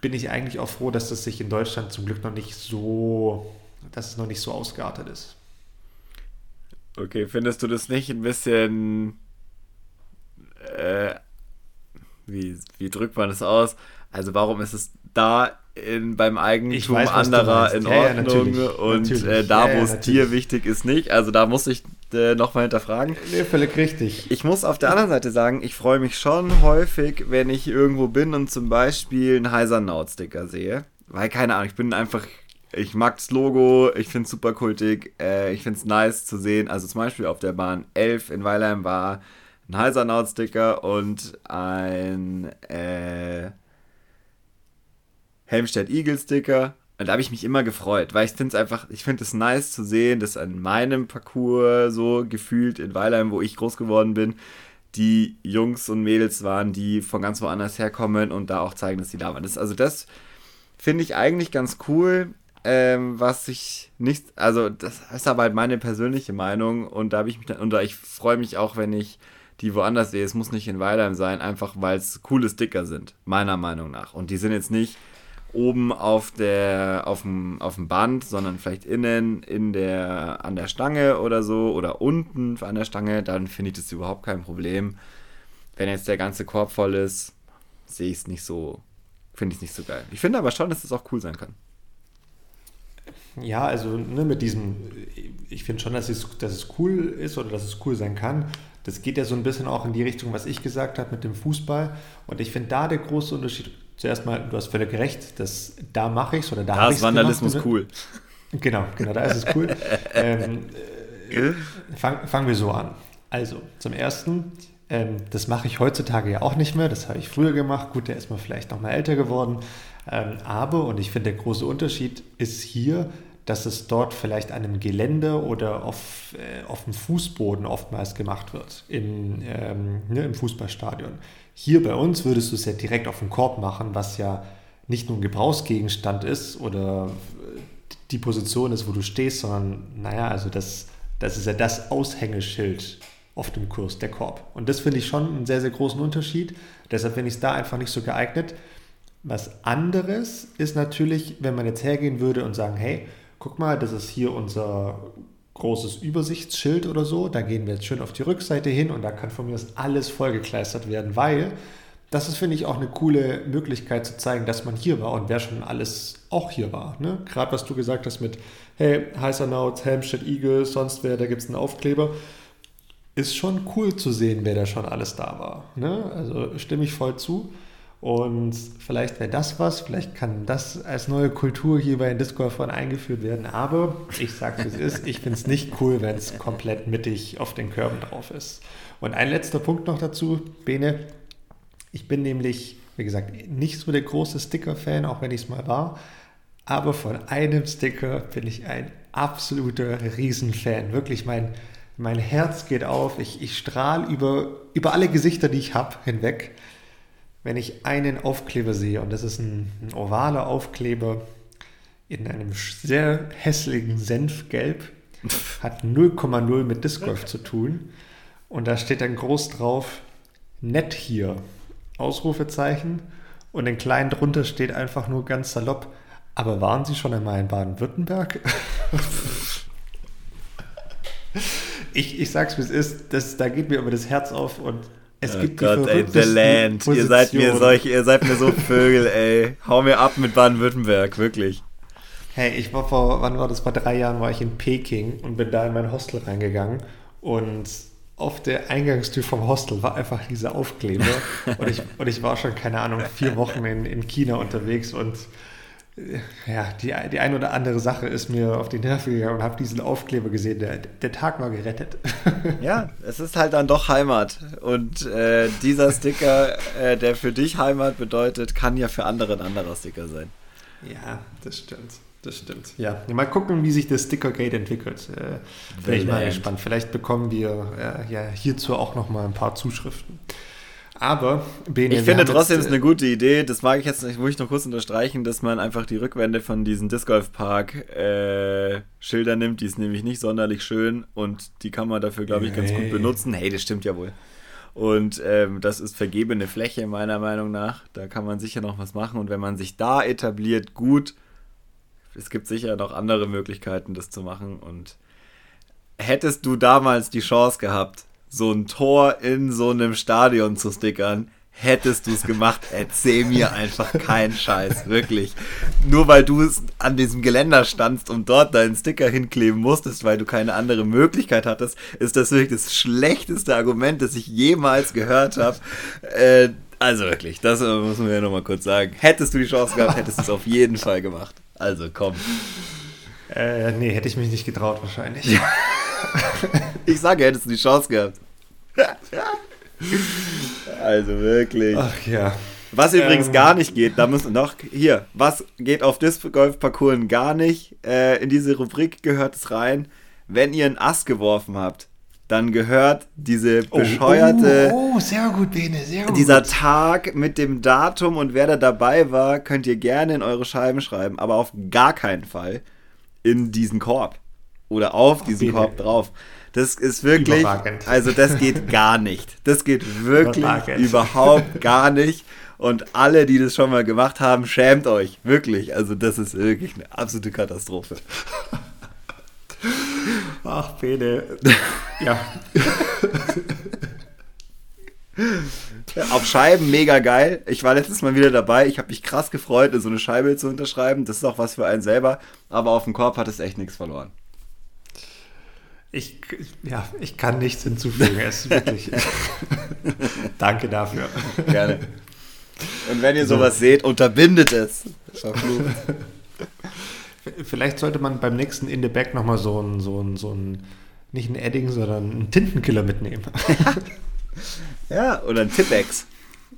bin ich eigentlich auch froh, dass das sich in Deutschland zum Glück noch nicht so, dass es noch nicht so ausgeartet ist. Okay, findest du das nicht ein bisschen. Äh, wie, wie drückt man das aus? Also, warum ist es da in, beim Eigentum weiß, anderer in ja, Ordnung ja, und. Äh, da, ja, wo es dir wichtig ist, nicht? Also, da muss ich äh, nochmal hinterfragen. Nee, völlig richtig. Ich muss auf der anderen Seite sagen, ich freue mich schon häufig, wenn ich irgendwo bin und zum Beispiel einen Heiser Naut-Sticker sehe. Weil, keine Ahnung, ich bin einfach ich mag das Logo, ich finde es super kultig, äh, ich finde es nice zu sehen. Also zum Beispiel auf der Bahn 11 in Weilheim war ein Heisernaut-Sticker und ein äh, Helmstedt Eagle-Sticker. Und da habe ich mich immer gefreut, weil ich finde es einfach, ich finde es nice zu sehen, dass an meinem Parcours so gefühlt in Weilheim, wo ich groß geworden bin, die Jungs und Mädels waren, die von ganz woanders herkommen und da auch zeigen, dass sie da waren. Das, also das finde ich eigentlich ganz cool. Ähm, was ich nicht, also das ist aber halt meine persönliche Meinung und da habe ich mich, und da ich freue mich auch, wenn ich die woanders sehe. Es muss nicht in Weilheim sein, einfach weil es coole Sticker sind, meiner Meinung nach. Und die sind jetzt nicht oben auf der, auf dem, auf dem Band, sondern vielleicht innen in der, an der Stange oder so oder unten an der Stange, dann finde ich das überhaupt kein Problem. Wenn jetzt der ganze Korb voll ist, sehe ich es nicht so, finde ich es nicht so geil. Ich finde aber schon, dass es auch cool sein kann. Ja, also ne, mit diesem, ich finde schon, dass es, dass es cool ist oder dass es cool sein kann. Das geht ja so ein bisschen auch in die Richtung, was ich gesagt habe mit dem Fußball. Und ich finde da der große Unterschied, zuerst mal, du hast völlig recht, dass da mache ich es oder da Da ist Vandalismus gemacht, cool. Genau, genau, da ist es cool. ähm, äh, Fangen fang wir so an. Also, zum ersten, Ähm, das mache ich heutzutage ja auch nicht mehr. Das habe ich früher gemacht. Gut, der ist mal vielleicht noch mal älter geworden. Ähm, aber, und ich finde, der große Unterschied ist hier, dass es dort vielleicht an einem Gelände oder auf, äh, auf dem Fußboden oftmals gemacht wird, im, ähm, ne, im Fußballstadion. Hier bei uns würdest du es ja direkt auf dem Korb machen, was ja nicht nur ein Gebrauchsgegenstand ist oder die Position ist, wo du stehst, sondern naja, also das, das ist ja das Aushängeschild auf dem Kurs, der Korb. Und das finde ich schon einen sehr, sehr großen Unterschied. Deshalb finde ich es da einfach nicht so geeignet. Was anderes ist natürlich, wenn man jetzt hergehen würde und sagen, hey, guck mal, das ist hier unser großes Übersichtsschild oder so, da gehen wir jetzt schön auf die Rückseite hin und da kann von mir aus alles vollgekleistert werden, weil das ist, finde ich, auch eine coole Möglichkeit zu zeigen, dass man hier war und wer schon alles auch hier war. Ne? Gerade was du gesagt hast mit, hey, Heißer Naut, Helmstedt Eagle, sonst wer, da gibt es einen Aufkleber. Ist schon cool zu sehen, wer da schon alles da war. Ne? Also stimme ich voll zu. Und vielleicht wäre das was, vielleicht kann das als neue Kultur hier bei den Disc Golfern eingeführt werden. Aber ich sage es ist, ich finde es nicht cool, wenn es komplett mittig auf den Körben drauf ist. Und ein letzter Punkt noch dazu, Bene. Ich bin nämlich, wie gesagt, nicht so der große Sticker-Fan, auch wenn ich es mal war. Aber von einem Sticker bin ich ein absoluter Riesenfan. Wirklich, mein, mein Herz geht auf. Ich, ich strahle über, über alle Gesichter, die ich habe, hinweg wenn ich einen Aufkleber sehe, und das ist ein, ein ovaler Aufkleber in einem sehr hässlichen Senfgelb, hat 0,0 mit Disc Golf zu tun. Und da steht dann groß drauf, nett hier, Ausrufezeichen. Und in klein drunter steht einfach nur ganz salopp, aber waren Sie schon einmal in Baden-Württemberg? ich, ich sag's wie es ist, das, da geht mir über das Herz auf und es oh gibt Gott, ey, The Land. Ihr seid mir solche, ihr seid mir so Vögel, ey. Hau mir ab mit Baden-Württemberg, wirklich. Hey, ich war vor, wann war das? Vor drei Jahren war ich in Peking und bin da in mein Hostel reingegangen und auf der Eingangstür vom Hostel war einfach dieser Aufkleber und ich, und ich war schon, keine Ahnung, vier Wochen in, in China unterwegs und ja, die, die ein oder andere Sache ist mir auf die Nerven gegangen und habe diesen Aufkleber gesehen. Der, der Tag war gerettet. Ja, es ist halt dann doch Heimat. Und äh, dieser Sticker, äh, der für dich Heimat bedeutet, kann ja für andere ein anderer Sticker sein. Ja, das stimmt. Das stimmt. Ja, mal gucken, wie sich das Stickergate entwickelt. Äh, Bin ich mal gespannt. Vielleicht bekommen wir äh, ja hierzu auch noch mal ein paar Zuschriften. Aber Bene, ich finde trotzdem ist eine gute Idee. Das mag ich jetzt nicht, muss ich noch kurz unterstreichen, dass man einfach die Rückwände von diesen Disc Golf Park äh, Schildern nimmt. Die ist nämlich nicht sonderlich schön und die kann man dafür, glaube ich, ganz hey. gut benutzen. Hey, das stimmt ja wohl. Und ähm, das ist vergebene Fläche meiner Meinung nach. Da kann man sicher noch was machen. Und wenn man sich da etabliert, gut. Es gibt sicher noch andere Möglichkeiten, das zu machen. Und hättest du damals die Chance gehabt, so ein Tor in so einem Stadion zu stickern, hättest du es gemacht, erzähl mir einfach keinen Scheiß, wirklich. Nur weil du es an diesem Geländer standst und dort deinen Sticker hinkleben musstest, weil du keine andere Möglichkeit hattest, ist das wirklich das schlechteste Argument, das ich jemals gehört habe. Äh, also wirklich, das muss man ja nochmal kurz sagen. Hättest du die Chance gehabt, hättest du es auf jeden Fall gemacht. Also komm. Äh, nee, hätte ich mich nicht getraut wahrscheinlich. ich sage, hättest du die Chance gehabt. also wirklich. Ach ja. Was übrigens ähm, gar nicht geht, da müssen noch, hier, was geht auf Disc Golf Parcours gar nicht? Äh, in diese Rubrik gehört es rein. Wenn ihr einen Ass geworfen habt, dann gehört diese oh, bescheuerte. Oh, oh, sehr gut, Bene, sehr gut. Dieser Tag mit dem Datum und wer da dabei war, könnt ihr gerne in eure Scheiben schreiben, aber auf gar keinen Fall in diesen Korb oder auf diesen. Korb drauf. Das ist wirklich, also das geht gar nicht. Das geht wirklich überhaupt gar nicht. Und alle, die das schon mal gemacht haben, schämt euch. Wirklich. Also das ist wirklich eine absolute Katastrophe. Ach, Bene. Ja. Auf Scheiben mega geil. Ich war letztes Mal wieder dabei. Ich habe mich krass gefreut, so eine Scheibe zu unterschreiben. Das ist auch was für einen selber. Aber auf dem Korb hat es echt nichts verloren. Ich, ja, ich kann nichts hinzufügen. Es ist wirklich. Danke dafür. Gerne. Und wenn ihr sowas so. seht, unterbindet es. Vielleicht sollte man beim nächsten In the Back nochmal so ein, so ein, so ein, nicht ein Edding, sondern einen Tintenkiller mitnehmen. Ja, oder ein Tippex.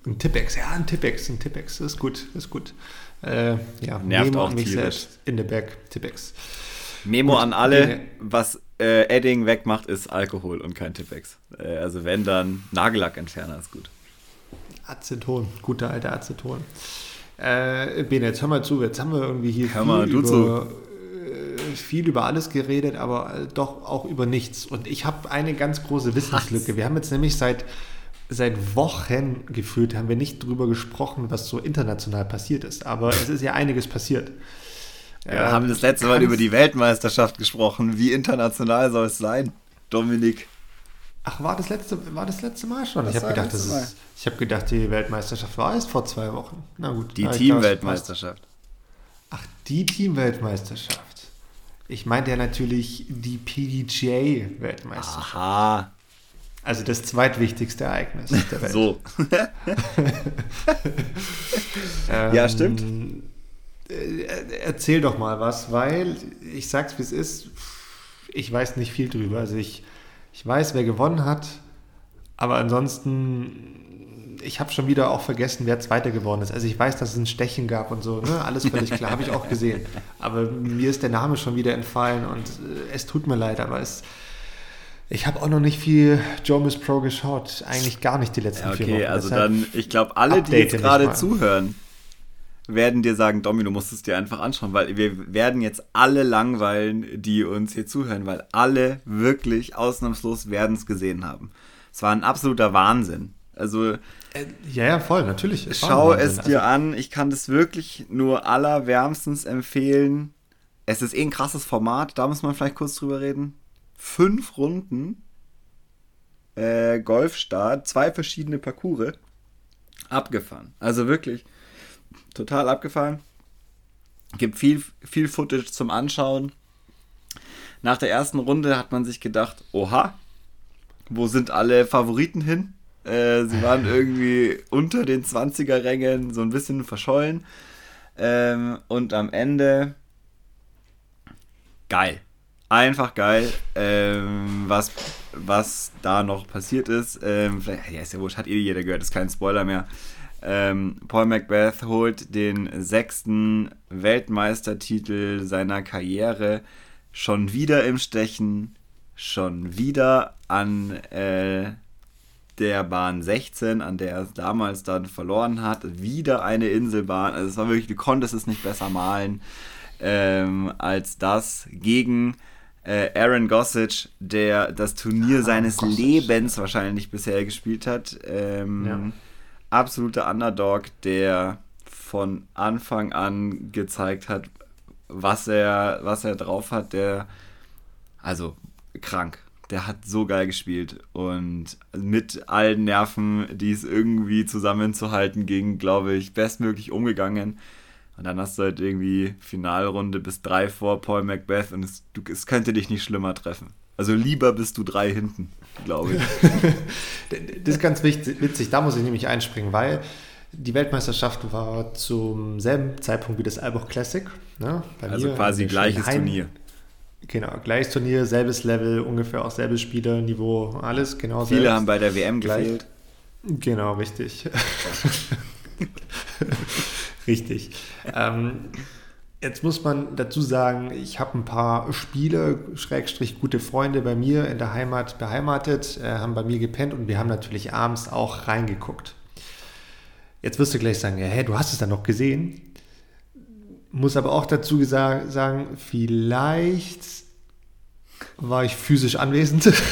Ein Tippex, ja, ein Tippex, ein Tippex, ist gut, ist gut. Äh, ja, Nervt Memo auch an mich tierisch. selbst in the back, Tippex. Memo Gut, an alle, was äh, Edding wegmacht, ist Alkohol und kein Tippex. Äh, also wenn, dann Nagellackentferner ist gut. Aceton, guter alter Aceton. Äh, Bene, jetzt hör mal zu, jetzt haben wir irgendwie hier Hör mal, du über, äh, viel über alles geredet, aber äh, doch auch über nichts. Und ich habe eine ganz große Wissenslücke. Wir haben jetzt nämlich seit, seit Wochen gefühlt, haben wir nicht drüber gesprochen, was so international passiert ist. Aber es ist ja einiges passiert. Ja, wir haben das letzte Mal über die Weltmeisterschaft gesprochen. Wie international soll es sein, Dominik? Ach, war das letzte, war das letzte Mal schon? Das ich habe gedacht, das letzte Mal. ist, ich habe gedacht, die Weltmeisterschaft war erst vor zwei Wochen. Na gut. Die Teamweltmeisterschaft. Ach, die Teamweltmeisterschaft. Ich meinte ja natürlich die PDGA-Weltmeisterschaft. Aha, Also das zweitwichtigste Ereignis der Welt. so. Ähm, Ja, stimmt. Äh, Erzähl doch mal was, weil ich sag's wie es ist, ich weiß nicht viel drüber. Also ich, ich weiß, wer gewonnen hat, aber ansonsten, ich habe schon wieder auch vergessen, wer Zweiter geworden ist. Also ich weiß, dass es ein Stechen gab und so, ne? alles völlig klar, habe ich auch gesehen. Aber mir ist der Name schon wieder entfallen und äh, es tut mir leid, aber es, ich habe auch noch nicht viel Joe Miss Pro geschaut, eigentlich gar nicht die letzten Ja, vier okay, Wochen. also Deshalb- dann, ich glaube, alle, die jetzt gerade zuhören, werden dir sagen, Domi, du musst es dir einfach anschauen, weil wir werden jetzt alle langweilen, die uns hier zuhören, weil alle wirklich ausnahmslos werden es gesehen haben. Es war ein absoluter Wahnsinn. Also Äh, Ja, ja, voll, natürlich. Es schau es dir an. Ich kann das wirklich nur allerwärmstens empfehlen. Es ist eh ein krasses Format, da muss man vielleicht kurz drüber reden. Fünf Runden äh, Golfstart, zwei verschiedene Parcours. Abgefahren. Also wirklich total abgefahren. Gibt viel, viel Footage zum Anschauen. Nach der ersten Runde hat man sich gedacht, oha, wo sind alle Favoriten hin? Äh, sie waren irgendwie unter den 20er-Rängen, so ein bisschen verschollen. Ähm, und am Ende geil. Einfach geil, ähm, was, was da noch passiert ist. Ähm, vielleicht, ja, ist ja wurscht, hat eh jeder gehört, ist kein Spoiler mehr. Ähm, Paul Macbeth holt den sechsten Weltmeistertitel seiner Karriere schon wieder im Stechen, schon wieder an äh, der Bahn 16, an der er es damals dann verloren hat. Wieder eine Inselbahn. Also es war wirklich, du konntest es nicht besser malen ähm, als das gegen äh, Aaron Gossage, der das Turnier seines Gossage. Lebens wahrscheinlich bisher gespielt hat. Ähm, Ja. Absoluter Underdog, der von Anfang an gezeigt hat, was er, was er drauf hat. Der, also krank. Der hat so geil gespielt und mit allen Nerven, die es irgendwie zusammenzuhalten ging, glaube ich, bestmöglich umgegangen. Und dann hast du halt irgendwie Finalrunde bis drei vor Paul Macbeth und es, du, es könnte dich nicht schlimmer treffen. Also lieber bist du drei hinten, glaube ich. Das ist ganz witzig, da muss ich nämlich einspringen, weil die Weltmeisterschaft war zum selben Zeitpunkt wie das Albach Classic. Ne? Also quasi gleiches Heim- Turnier. Genau, gleiches Turnier, selbes Level, ungefähr auch selbes Spielerniveau, alles genau Viele selbst. haben bei der WM Gleich. gefehlt. Genau, richtig. richtig. Ähm, jetzt muss man dazu sagen, ich habe ein paar Spieler, Schrägstrich gute Freunde bei mir in der Heimat beheimatet, äh, haben bei mir gepennt und wir haben natürlich abends auch reingeguckt. Jetzt wirst du gleich sagen, ja, hä, du hast es dann noch gesehen. Muss aber auch dazu sagen, vielleicht war ich physisch anwesend.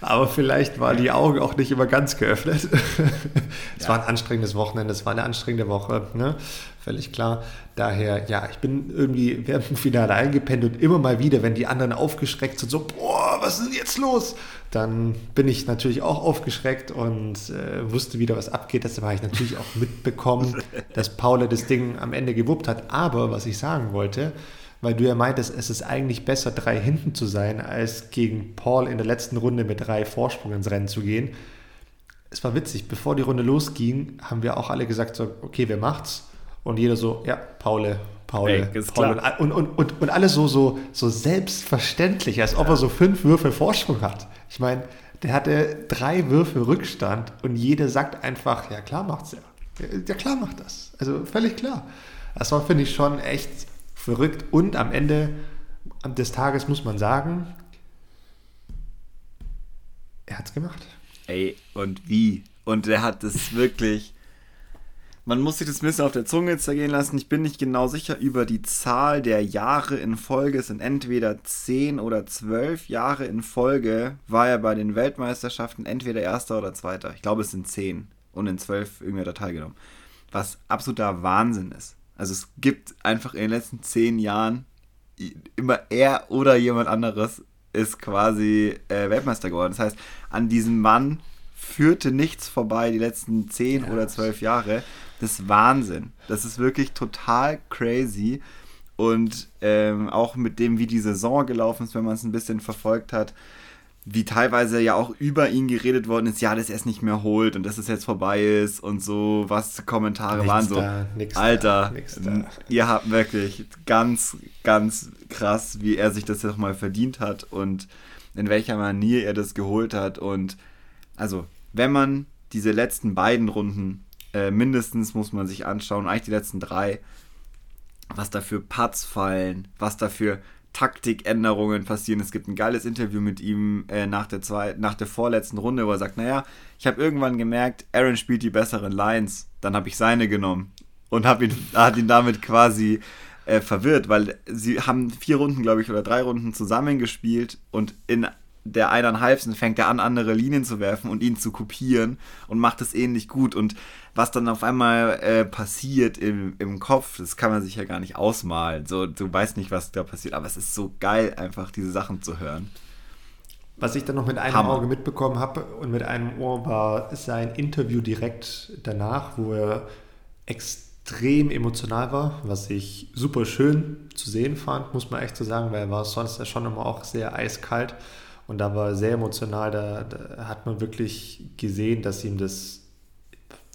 Aber vielleicht waren die Augen auch nicht immer ganz geöffnet. es Ja. war ein anstrengendes Wochenende, es war eine anstrengende Woche, ne? völlig klar. Daher, ja, ich bin irgendwie während dem Finale eingepennt und immer mal wieder, wenn die anderen aufgeschreckt sind, so, boah, was ist denn jetzt los? Dann bin ich natürlich auch aufgeschreckt und äh, wusste wieder, was abgeht. Deshalb habe ich natürlich auch mitbekommen, dass Paula das Ding am Ende gewuppt hat. Aber was ich sagen wollte, weil du ja meintest, es ist eigentlich besser, drei hinten zu sein, als gegen Paul in der letzten Runde mit drei Vorsprung ins Rennen zu gehen. Es war witzig, bevor die Runde losging, haben wir auch alle gesagt, so, okay, wer macht's? Und jeder so, ja, Paule, Paule, Ey, klar. Und, und, und, und alles so, so, so selbstverständlich, als ob er so fünf Würfel Vorsprung hat. Ich meine, Der hatte drei Würfe Rückstand und jede sagt einfach, ja klar macht's ja. Ja klar macht das. Also völlig klar. Das war, finde ich, schon echt verrückt. Und am Ende des Tages muss man sagen, er hat's gemacht. Ey, und wie? Und er hat es wirklich man muss sich das ein bisschen auf der Zunge zergehen lassen. Ich bin nicht genau sicher über die Zahl der Jahre in Folge. Es sind entweder 10 oder 12 Jahre in Folge, war er bei den Weltmeisterschaften entweder Erster oder Zweiter. Ich glaube, es sind 10 und in 12 irgendwie hat er teilgenommen. Was absoluter Wahnsinn ist. Also es gibt einfach in den letzten 10 Jahren immer er oder jemand anderes ist quasi äh, Weltmeister geworden. Das heißt, an diesem Mann führte nichts vorbei die letzten 10 ja. oder 12 Jahre. Das ist Wahnsinn. Das ist wirklich total crazy. Und ähm, auch mit dem, wie die Saison gelaufen ist, wenn man es ein bisschen verfolgt hat, wie teilweise ja auch über ihn geredet worden ist, ja, dass er es nicht mehr holt und dass es jetzt vorbei ist und so, was Kommentare nichts waren so, da, Alter, da, ihr habt wirklich ganz, ganz krass, wie er sich das jetzt mal verdient hat und in welcher Manier er das geholt hat und also, wenn man diese letzten beiden Runden äh, mindestens muss man sich anschauen, eigentlich die letzten drei, was da für Putts fallen, was da für Taktikänderungen passieren. Es gibt ein geiles Interview mit ihm äh, nach, der zwei, nach der vorletzten Runde, wo er sagt, naja, ich habe irgendwann gemerkt, Aaron spielt die besseren Lines. Dann habe ich seine genommen und hab ihn, hat ihn damit quasi äh, verwirrt, weil sie haben vier Runden, glaube ich, oder drei Runden zusammengespielt und in der eineinhalbsten fängt er an, andere Linien zu werfen und ihn zu kopieren und macht es ähnlich gut. Und was dann auf einmal äh, passiert im, im Kopf, das kann man sich ja gar nicht ausmalen. So, du weißt nicht, was da passiert, aber es ist so geil, einfach diese Sachen zu hören. Was ich dann noch mit einem Hammer. Auge mitbekommen habe und mit einem Ohr war sein Interview direkt danach, wo er extrem emotional war, was ich super schön zu sehen fand, muss man echt so sagen, weil er war sonst ja schon immer auch sehr eiskalt. Und da war er sehr emotional, da, da, hat man wirklich gesehen, dass ihm das,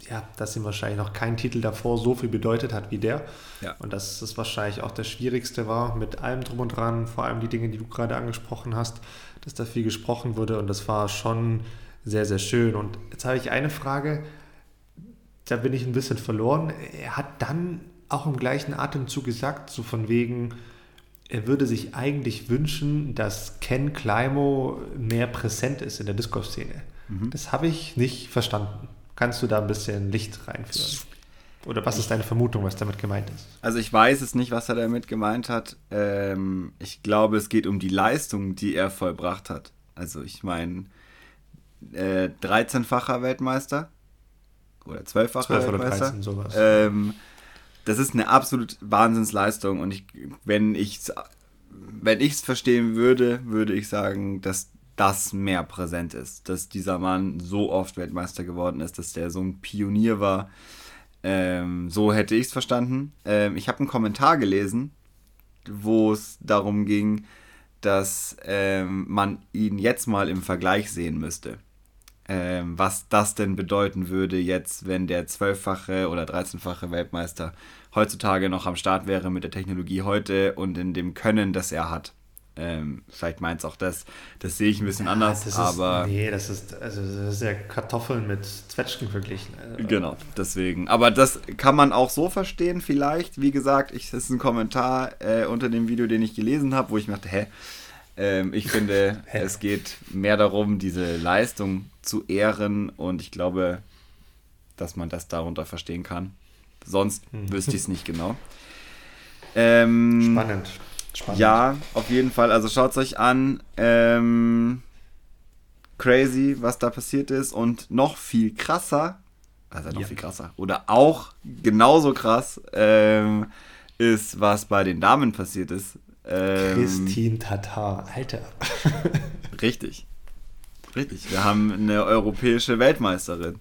ja, dass ihm wahrscheinlich noch kein Titel davor so viel bedeutet hat wie der. Ja. Und dass das wahrscheinlich auch das Schwierigste war mit allem drum und dran, vor allem die Dinge, die du gerade angesprochen hast, dass da viel gesprochen wurde und das war schon sehr, sehr schön. Und jetzt habe ich eine Frage, da bin ich ein bisschen verloren. Er hat dann auch im gleichen Atemzug gesagt, so von wegen, er würde sich eigentlich wünschen, dass Ken Climo mehr präsent ist in der Disco-Szene. Mhm. Das habe ich nicht verstanden. Kannst du da ein bisschen Licht reinführen? Oder was ist deine Vermutung, was damit gemeint ist? Also ich weiß es nicht, was er damit gemeint hat. Ähm, ich glaube, es geht um die Leistung, die er vollbracht hat. Also ich meine, äh, 13-facher Weltmeister oder 12-facher 12 Weltmeister. 13, sowas. Ähm, das ist eine absolut Wahnsinnsleistung und ich, wenn ich wenn ich es verstehen würde, würde ich sagen, dass das mehr präsent ist, dass dieser Mann so oft Weltmeister geworden ist, dass der so ein Pionier war. Ähm, so hätte ich es verstanden. Ähm, ich habe einen Kommentar gelesen, wo es darum ging, dass ähm, man ihn jetzt mal im Vergleich sehen müsste ähm, was das denn bedeuten würde jetzt, wenn der zwölffache oder dreizehnfache Weltmeister heutzutage noch am Start wäre mit der Technologie heute und in dem Können, das er hat. Ähm, vielleicht meint es auch das. Das sehe ich ein bisschen ja, anders, ist, aber. Nee, das ist, also das ist ja Kartoffeln mit Zwetschgen verglichen. Also, genau, deswegen. Aber das kann man auch so verstehen, vielleicht. Wie gesagt, ich, das ist ein Kommentar äh, unter dem Video, den ich gelesen habe, wo ich mir dachte, hä? Ähm, ich finde, es geht mehr darum, diese Leistung zu ehren und ich glaube, dass man das darunter verstehen kann. Sonst hm. wüsste ich es nicht genau. Ähm, Spannend. Spannend. Ja, auf jeden Fall. Also schaut es euch an. Ähm, crazy, was da passiert ist. Und noch viel krasser, also noch ja. viel krasser, oder auch genauso krass, ähm, ist, was bei den Damen passiert ist. Ähm, Christine Tatar, Alter. richtig. Richtig. Wir haben eine europäische Weltmeisterin.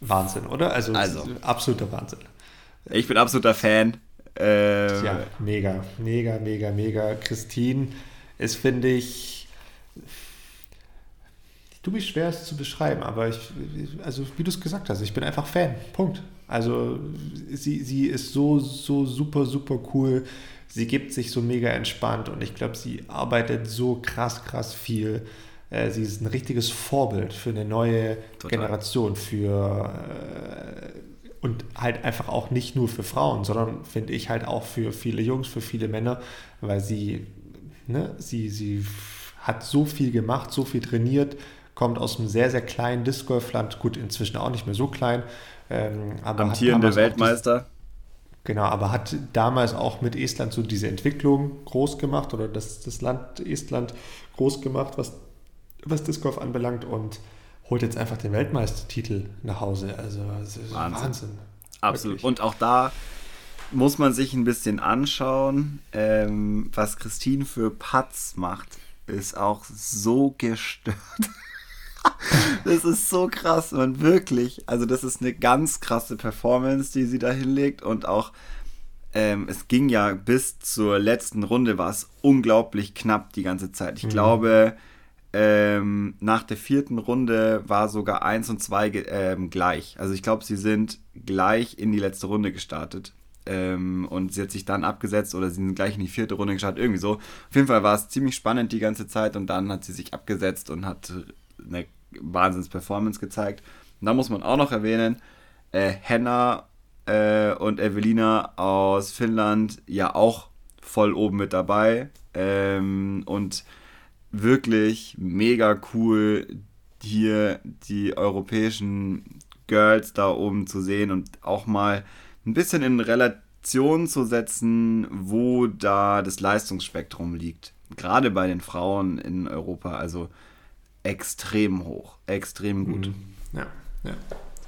Wahnsinn, oder? Also, also absoluter Wahnsinn. Ich bin absoluter Fan. Äh, ja, mega, mega, mega, mega. Christine ist, finde ich, du bist schwer es zu beschreiben, aber ich, also wie du es gesagt hast, ich bin einfach Fan. Punkt. Also sie, sie ist so, so super, super cool. Sie gibt sich so mega entspannt und ich glaube, sie arbeitet so krass, krass viel. Äh, sie ist ein richtiges Vorbild für eine neue Total. Generation, für äh, und halt einfach auch nicht nur für Frauen, sondern finde ich halt auch für viele Jungs, für viele Männer, weil sie, ne, sie, sie hat so viel gemacht, so viel trainiert, kommt aus einem sehr, sehr kleinen Disc Golf Land, gut, inzwischen auch nicht mehr so klein. Ähm, aber Amtierende Weltmeister. Genau, aber hat damals auch mit Estland so diese Entwicklung groß gemacht oder das, das Land Estland groß gemacht, was, was Disc Golf anbelangt und holt jetzt einfach den Weltmeistertitel nach Hause. Also Wahnsinn. Wahnsinn. Absolut. Wirklich. Und auch da muss man sich ein bisschen anschauen, ähm, was Christine für Putts macht, ist auch so gestört. das ist so krass, man wirklich. Also das ist eine ganz krasse Performance, die sie da hinlegt und auch ähm, es ging ja bis zur letzten Runde war es unglaublich knapp die ganze Zeit. Ich mhm. glaube, ähm, nach der vierten Runde war sogar 1 und 2 ähm, gleich. Also ich glaube, sie sind gleich in die letzte Runde gestartet. Ähm, und sie hat sich dann abgesetzt oder sie sind gleich in die vierte Runde gestartet, irgendwie so. Auf jeden Fall war es ziemlich spannend die ganze Zeit und dann hat sie sich abgesetzt und hat eine Wahnsinns-Performance gezeigt. Und da muss man auch noch erwähnen, äh, Henna äh, und Evelina aus Finnland ja auch voll oben mit dabei. Ähm, und wirklich mega cool, hier die europäischen Girls da oben zu sehen und auch mal ein bisschen in Relation zu setzen, wo da das Leistungsspektrum liegt. Gerade bei den Frauen in Europa. Also extrem hoch, extrem gut. Mhm. Ja, ja.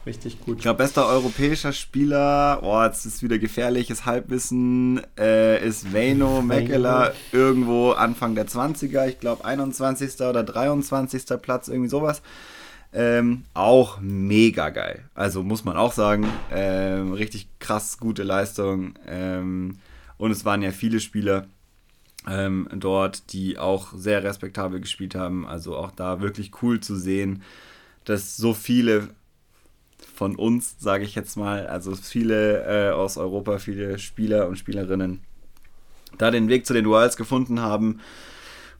Richtig gut. Ich glaube, bester europäischer Spieler, oh, jetzt ist wieder gefährliches Halbwissen, äh, ist Veino Mekela irgendwo Anfang der 20er, ich glaube 21. oder 23. Platz, irgendwie sowas. Ähm, auch mega geil. Also muss man auch sagen, ähm, richtig krass gute Leistung. Ähm, und es waren ja viele Spieler, ähm, dort, die auch sehr respektabel gespielt haben. Also auch da wirklich cool zu sehen, dass so viele von uns, sage ich jetzt mal, also viele äh, aus Europa, viele Spieler und Spielerinnen da den Weg zu den Worlds gefunden haben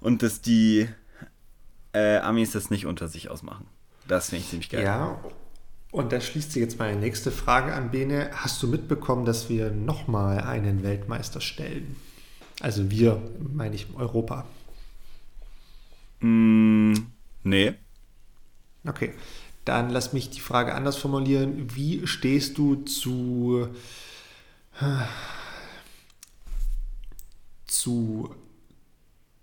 und dass die äh, Amis das nicht unter sich ausmachen. Das finde ich ziemlich geil. Ja, und da schließt sich jetzt meine nächste Frage an Bene. Hast du mitbekommen, dass wir nochmal einen Weltmeister stellen? Also wir, meine ich, Europa. Mm, nee. Okay. Dann lass mich die Frage anders formulieren. Wie stehst du zu, zu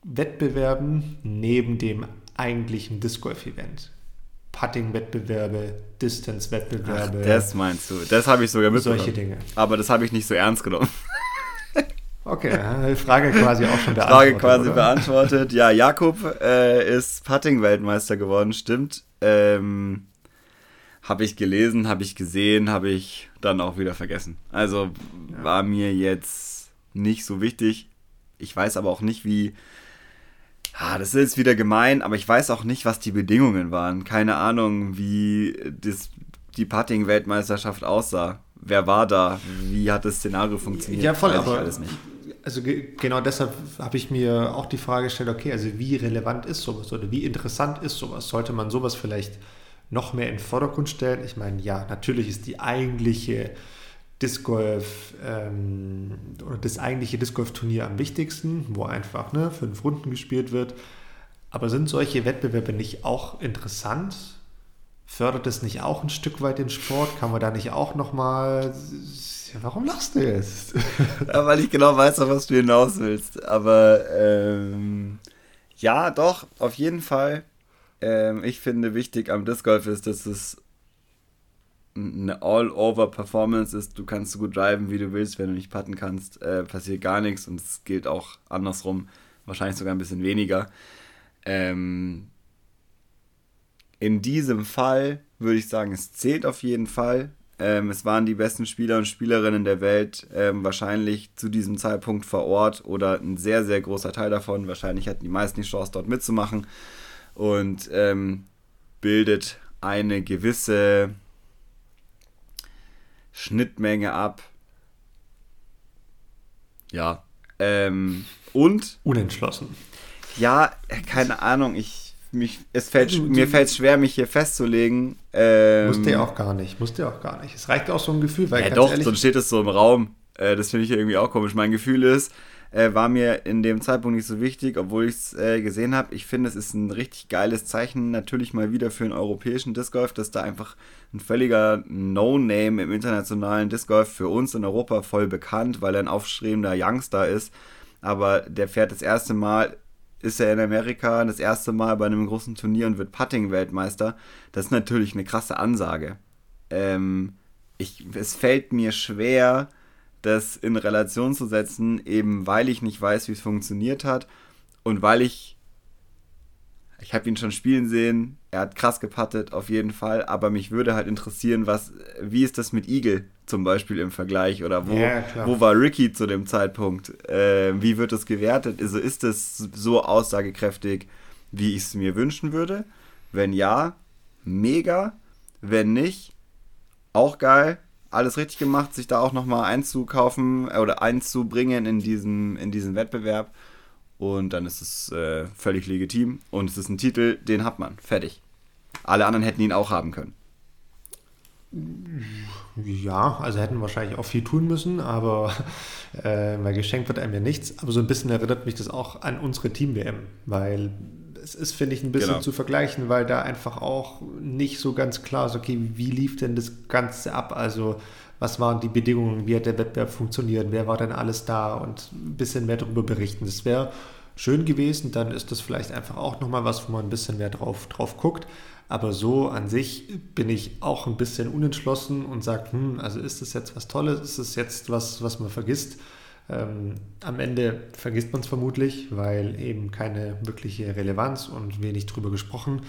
Wettbewerben neben dem eigentlichen Disc Golf Event? Putting-Wettbewerbe, Distance-Wettbewerbe. Das meinst du? Das habe ich sogar mitbekommen. Solche Dinge. Aber das habe ich nicht so ernst genommen. Okay, Frage quasi auch schon beantwortet. Frage quasi oder? beantwortet. Ja, Jakob äh, ist Putting-Weltmeister geworden, stimmt. Ähm, habe ich gelesen, habe ich gesehen, habe ich dann auch wieder vergessen. Also ja. war mir jetzt nicht so wichtig. Ich weiß aber auch nicht, wie. Ah, das ist jetzt wieder gemein, aber ich weiß auch nicht, was die Bedingungen waren. Keine Ahnung, wie das, die Putting-Weltmeisterschaft aussah. Wer war da? Wie hat das Szenario funktioniert? Ja, voll, aber alles nicht also genau deshalb habe ich mir auch die Frage gestellt, okay, also wie relevant ist sowas oder wie interessant ist sowas? Sollte man sowas vielleicht noch mehr in den Vordergrund stellen? Ich meine, ja, natürlich ist die eigentliche Disc Golf ähm, oder das eigentliche Disc Golf Turnier am wichtigsten, wo einfach ne, fünf Runden gespielt wird. Aber sind solche Wettbewerbe nicht auch interessant? Fördert es nicht auch ein Stück weit den Sport? Kann man da nicht auch nochmal warum lachst du jetzt? ja, weil ich genau weiß, auf was du hinaus willst. Aber ähm, ja, doch, auf jeden Fall. Ähm, ich finde wichtig am Disc Golf ist, dass es eine All-Over-Performance ist. Du kannst so gut driven, wie du willst. Wenn du nicht putten kannst, äh, passiert gar nichts. Und es gilt auch andersrum. Wahrscheinlich sogar ein bisschen weniger. Ähm, in diesem Fall würde ich sagen, es zählt auf jeden Fall. Ähm, es waren die besten Spieler und Spielerinnen der Welt ähm, wahrscheinlich zu diesem Zeitpunkt vor Ort oder ein sehr, sehr großer Teil davon. Wahrscheinlich hatten die meisten die Chance, dort mitzumachen und ähm, bildet eine gewisse Schnittmenge ab. Ja. Ähm, und. Unentschlossen. Ja, keine Ahnung. Ich mich, es fällt, du, mir fällt es schwer, mich hier festzulegen. Ähm, musst du auch gar nicht, musst du auch gar nicht. Es reicht auch so ein Gefühl, weil ja, doch, ehrlich, sonst steht es so im Raum. Äh, das finde ich irgendwie auch komisch. Mein Gefühl ist, äh, war mir in dem Zeitpunkt nicht so wichtig, obwohl ich es äh, gesehen habe. Ich finde, es ist ein richtig geiles Zeichen, natürlich mal wieder für einen europäischen Disc Golf, dass da einfach ein völliger No-Name im internationalen Disc Golf für uns in Europa voll bekannt, weil er ein aufstrebender Youngster ist. Aber der fährt das erste Mal ist er in Amerika das erste Mal bei einem großen Turnier und wird Putting-Weltmeister. Das ist natürlich eine krasse Ansage. Ähm, ich, es fällt mir schwer, das in Relation zu setzen, eben weil ich nicht weiß, wie es funktioniert hat und weil ich ich habe ihn schon spielen sehen, er hat krass gepattet, auf jeden Fall, aber mich würde halt interessieren, was, wie ist das mit Eagle zum Beispiel im Vergleich oder wo, ja, wo war Ricky zu dem Zeitpunkt? Äh, wie wird das gewertet? Also ist es so aussagekräftig, wie ich es mir wünschen würde? Wenn ja, mega. Wenn nicht, auch geil. Alles richtig gemacht, sich da auch nochmal einzukaufen äh, oder einzubringen in diesen, in diesen Wettbewerb. Und dann ist es äh, völlig legitim. Und es ist ein Titel, den hat man. Fertig. Alle anderen hätten ihn auch haben können. Ja, also hätten wahrscheinlich auch viel tun müssen, aber äh, weil geschenkt wird einem ja nichts. Aber so ein bisschen erinnert mich das auch an unsere Team-WM, weil es ist, finde ich, ein bisschen genau. zu vergleichen, weil da einfach auch nicht so ganz klar ist, okay, wie lief denn das Ganze ab? Also was waren die Bedingungen, wie hat der Wettbewerb funktioniert, wer war denn alles da und ein bisschen mehr darüber berichten. Das wäre schön gewesen, dann ist das vielleicht einfach auch nochmal was, wo man ein bisschen mehr drauf, drauf guckt. Aber so an sich bin ich auch ein bisschen unentschlossen und sage, hm, also ist das jetzt was Tolles, ist es jetzt was, was man vergisst? Ähm, am Ende vergisst man es vermutlich, weil eben keine wirkliche Relevanz und wenig drüber gesprochen.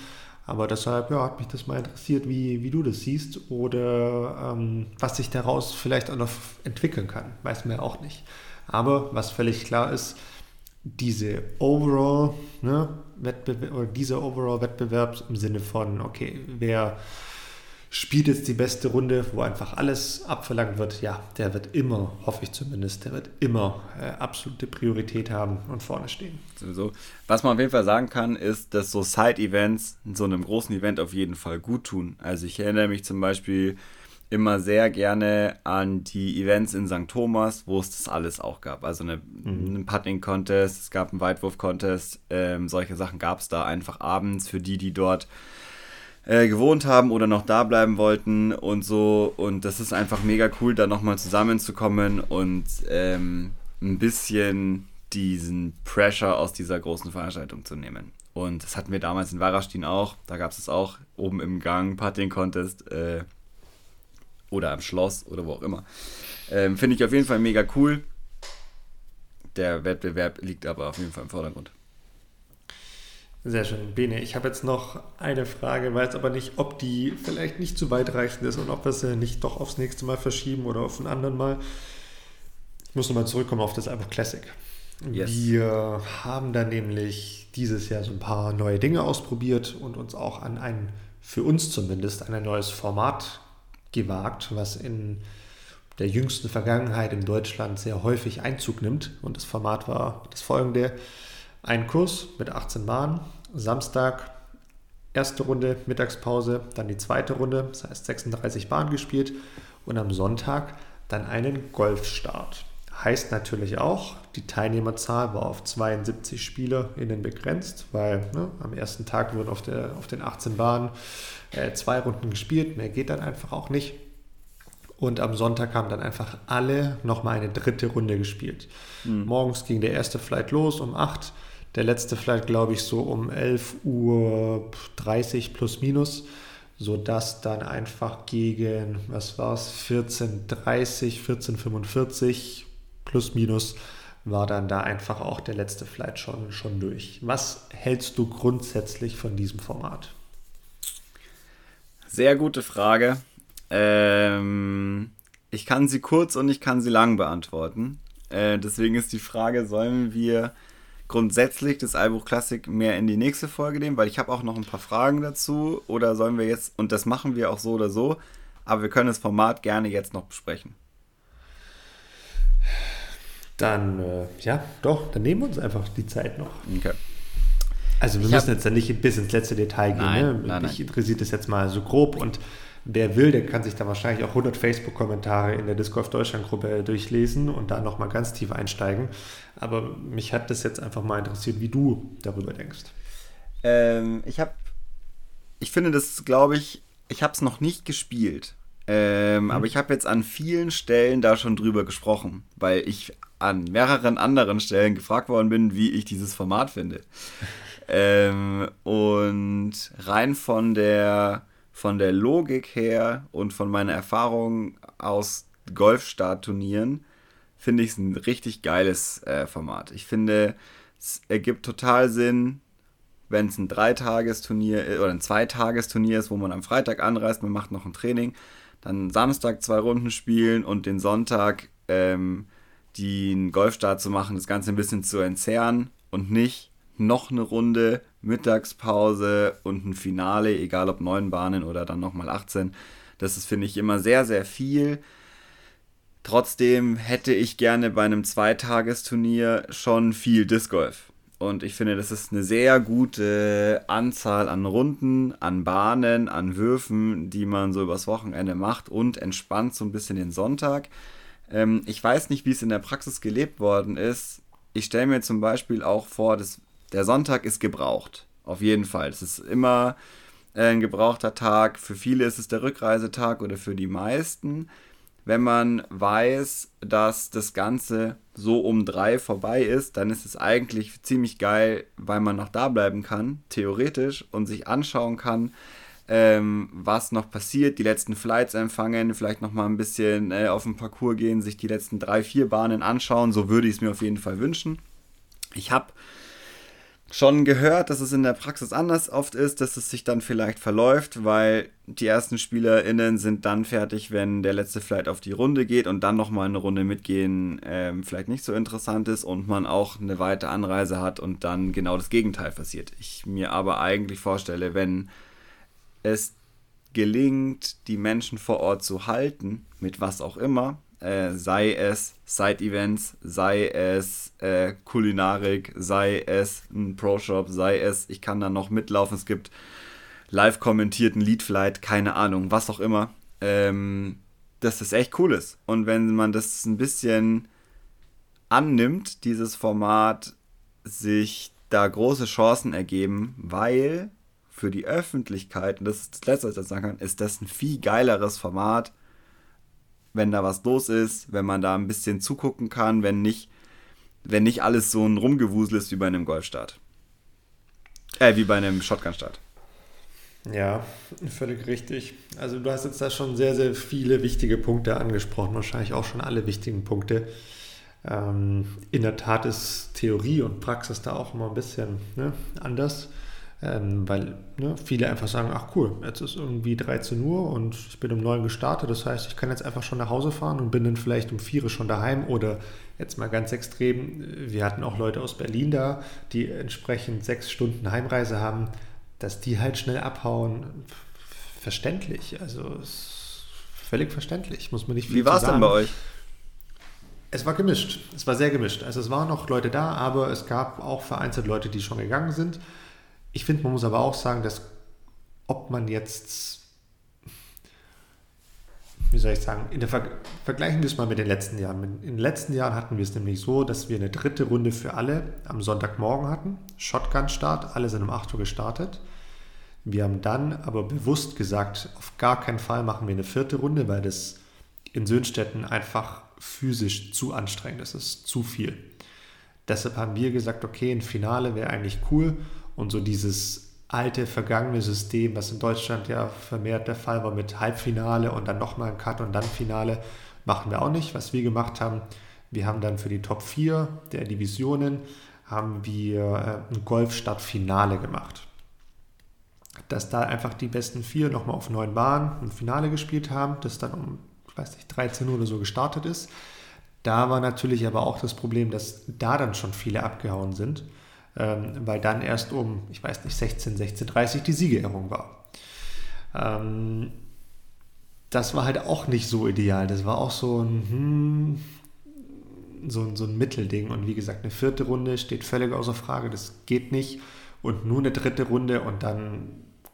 Aber deshalb ja, hat mich das mal interessiert, wie, wie du das siehst oder ähm, was sich daraus vielleicht auch noch entwickeln kann. Weiß man ja auch nicht. Aber was völlig klar ist, diese Overall, ne, Wettbewerb, oder dieser Overall-Wettbewerb im Sinne von, okay, wer spielt jetzt die beste Runde, wo einfach alles abverlangt wird, ja, der wird immer, hoffe ich zumindest, der wird immer äh, absolute Priorität haben und vorne stehen. Sowieso. Was man auf jeden Fall sagen kann, ist, dass so Side-Events so einem großen Event auf jeden Fall gut tun. Also ich erinnere mich zum Beispiel immer sehr gerne an die Events in St. Thomas, wo es das alles auch gab. Also eine, mhm. einen Putting-Contest, es gab einen Weitwurf-Contest, ähm, solche Sachen gab es da einfach abends für die, die dort äh, gewohnt haben oder noch da bleiben wollten und so. Und das ist einfach mega cool, da nochmal zusammenzukommen und ähm, ein bisschen diesen Pressure aus dieser großen Veranstaltung zu nehmen. Und das hatten wir damals in Warastin auch. Da gab es es auch oben im Gang, Putting Contest äh, oder am Schloss oder wo auch immer. Ähm, Finde ich auf jeden Fall mega cool. Der Wettbewerb liegt aber auf jeden Fall im Vordergrund. Sehr schön. Bene, ich habe jetzt noch eine Frage, weiß aber nicht, ob die vielleicht nicht zu weitreichend ist und ob wir sie nicht doch aufs nächste Mal verschieben oder auf ein anderen Mal. Ich muss nochmal zurückkommen auf das Album Classic. Yes. Wir haben da nämlich dieses Jahr so ein paar neue Dinge ausprobiert und uns auch an ein, für uns zumindest, ein neues Format gewagt, was in der jüngsten Vergangenheit in Deutschland sehr häufig Einzug nimmt. Und das Format war das folgende. Ein Kurs mit 18 Bahnen, Samstag erste Runde, Mittagspause, dann die zweite Runde, das heißt 36 Bahnen gespielt und am Sonntag dann einen Golfstart. Heißt natürlich auch, die Teilnehmerzahl war auf 72 SpielerInnen begrenzt, weil ne, am ersten Tag wurden auf, der, auf den 18 Bahnen äh, zwei Runden gespielt, mehr geht dann einfach auch nicht. Und am Sonntag haben dann einfach alle nochmal eine dritte Runde gespielt. Mhm. Morgens ging der erste Flight los um 8 der letzte vielleicht, glaube ich, so um 11.30 Uhr plus minus, sodass dann einfach gegen, was war es, 14.30, 14.45 plus minus war dann da einfach auch der letzte Flight schon, schon durch. Was hältst du grundsätzlich von diesem Format? Sehr gute Frage. Ähm, ich kann sie kurz und ich kann sie lang beantworten. Äh, deswegen ist die Frage, sollen wir grundsätzlich das Allbuch Klassik mehr in die nächste Folge nehmen, weil ich habe auch noch ein paar Fragen dazu. Oder sollen wir jetzt, und das machen wir auch so oder so, aber wir können das Format gerne jetzt noch besprechen. Dann, äh, ja, doch, dann nehmen wir uns einfach die Zeit noch. Okay. Also wir müssen hab, jetzt ja nicht bis ins letzte Detail gehen. Nein, ne? nein, Mich nein. interessiert das jetzt mal so grob und wer will, der kann sich da wahrscheinlich auch 100 Facebook-Kommentare in der Disc Golf Deutschland-Gruppe durchlesen und da nochmal ganz tief einsteigen. Aber mich hat das jetzt einfach mal interessiert, wie du darüber denkst. Ähm, ich habe, ich finde das, glaube ich, ich habe es noch nicht gespielt. Ähm, mhm. Aber ich habe jetzt an vielen Stellen da schon drüber gesprochen, weil ich an mehreren anderen Stellen gefragt worden bin, wie ich dieses Format finde. ähm, und rein von der, von der Logik her und von meiner Erfahrung aus Golfstartturnieren finde ich es ein richtig geiles äh, Format. Ich finde, es ergibt total Sinn, wenn es ein Dreitagesturnier oder ein Zweitagesturnier ist, wo man am Freitag anreist, man macht noch ein Training, dann Samstag zwei Runden spielen und den Sonntag ähm, den Golfstart zu machen, das Ganze ein bisschen zu entzerren und nicht noch eine Runde, Mittagspause und ein Finale, egal ob neun Bahnen oder dann nochmal 18. Das ist, finde ich, immer sehr, sehr viel. Trotzdem hätte ich gerne bei einem Zweitagesturnier schon viel Disc Golf. Und ich finde, das ist eine sehr gute Anzahl an Runden, an Bahnen, an Würfen, die man so übers Wochenende macht und entspannt so ein bisschen den Sonntag. Ähm, ich weiß nicht, wie es in der Praxis gelebt worden ist. Ich stelle mir zum Beispiel auch vor, dass der Sonntag ist gebraucht. Auf jeden Fall. Es ist immer ein gebrauchter Tag. Für viele ist es der Rückreisetag oder für die meisten wenn man weiß, dass das Ganze so um drei vorbei ist, dann ist es eigentlich ziemlich geil, weil man noch da bleiben kann, theoretisch, und sich anschauen kann, ähm, was noch passiert, die letzten Flights empfangen, vielleicht noch mal ein bisschen äh, auf den Parcours gehen, sich die letzten drei, vier Bahnen anschauen. So würde ich es mir auf jeden Fall wünschen. Ich habe schon gehört, dass es in der Praxis anders oft ist, dass es sich dann vielleicht verläuft, weil die ersten SpielerInnen sind dann fertig, wenn der letzte Flight auf die Runde geht und dann nochmal eine Runde mitgehen ähm, vielleicht nicht so interessant ist und man auch eine weite Anreise hat und dann genau das Gegenteil passiert. Ich mir aber eigentlich vorstelle, wenn es gelingt, die Menschen vor Ort zu halten, mit was auch immer, äh, sei es Side-Events, sei es äh, Kulinarik, sei es ein Pro-Shop, sei es, ich kann da noch mitlaufen, es gibt live kommentierten Leadflight, keine Ahnung, was auch immer, ähm, dass das echt cool ist. Und wenn man das ein bisschen annimmt, dieses Format, sich da große Chancen ergeben, weil für die Öffentlichkeit, und das ist das Letzte, was ich sagen kann, ist das ein viel geileres Format wenn da was los ist, wenn man da ein bisschen zugucken kann, wenn nicht, wenn nicht alles so ein Rumgewusel ist wie bei einem Golfstart. Äh, wie bei einem Shotgun-Start. Ja, völlig richtig. Also du hast jetzt da schon sehr, sehr viele wichtige Punkte angesprochen, wahrscheinlich auch schon alle wichtigen Punkte. Ähm, in der Tat ist Theorie und Praxis da auch immer ein bisschen ne, anders. Ähm, weil ne, viele einfach sagen, ach cool, jetzt ist irgendwie 13 Uhr und ich bin um 9 gestartet, das heißt, ich kann jetzt einfach schon nach Hause fahren und bin dann vielleicht um 4 Uhr schon daheim oder jetzt mal ganz extrem, wir hatten auch Leute aus Berlin da, die entsprechend sechs Stunden Heimreise haben, dass die halt schnell abhauen, verständlich, also ist völlig verständlich, muss man nicht viel Wie war es denn bei euch? Es war gemischt, es war sehr gemischt, also es waren noch Leute da, aber es gab auch vereinzelt Leute, die schon gegangen sind, ich finde, man muss aber auch sagen, dass ob man jetzt, wie soll ich sagen, in der Ver vergleichen wir es mal mit den letzten Jahren. In den letzten Jahren hatten wir es nämlich so, dass wir eine dritte Runde für alle am Sonntagmorgen hatten. Shotgun-Start, alle sind um 8 Uhr gestartet. Wir haben dann aber bewusst gesagt, auf gar keinen Fall machen wir eine vierte Runde, weil das in Söhnstetten einfach physisch zu anstrengend ist. Es ist zu viel. Deshalb haben wir gesagt, okay, ein Finale wäre eigentlich cool und so dieses alte, vergangene System, was in Deutschland ja vermehrt der Fall war mit Halbfinale und dann nochmal ein Cut und dann Finale, machen wir auch nicht. Was wir gemacht haben, wir haben dann für die Top 4 der Divisionen haben wir äh, ein Golfstadtfinale gemacht. Dass da einfach die besten vier nochmal auf neun Bahnen ein Finale gespielt haben, das dann um, ich weiß nicht, 13 Uhr oder so gestartet ist. Da war natürlich aber auch das Problem, dass da dann schon viele abgehauen sind ähm, weil dann erst um, ich weiß nicht, 16, 16.30 die Siegerehrung war. Ähm, das war halt auch nicht so ideal. Das war auch so ein, hm, so, so ein Mittelding. Und wie gesagt, eine vierte Runde steht völlig außer Frage. Das geht nicht. und nur eine dritte Runde und dann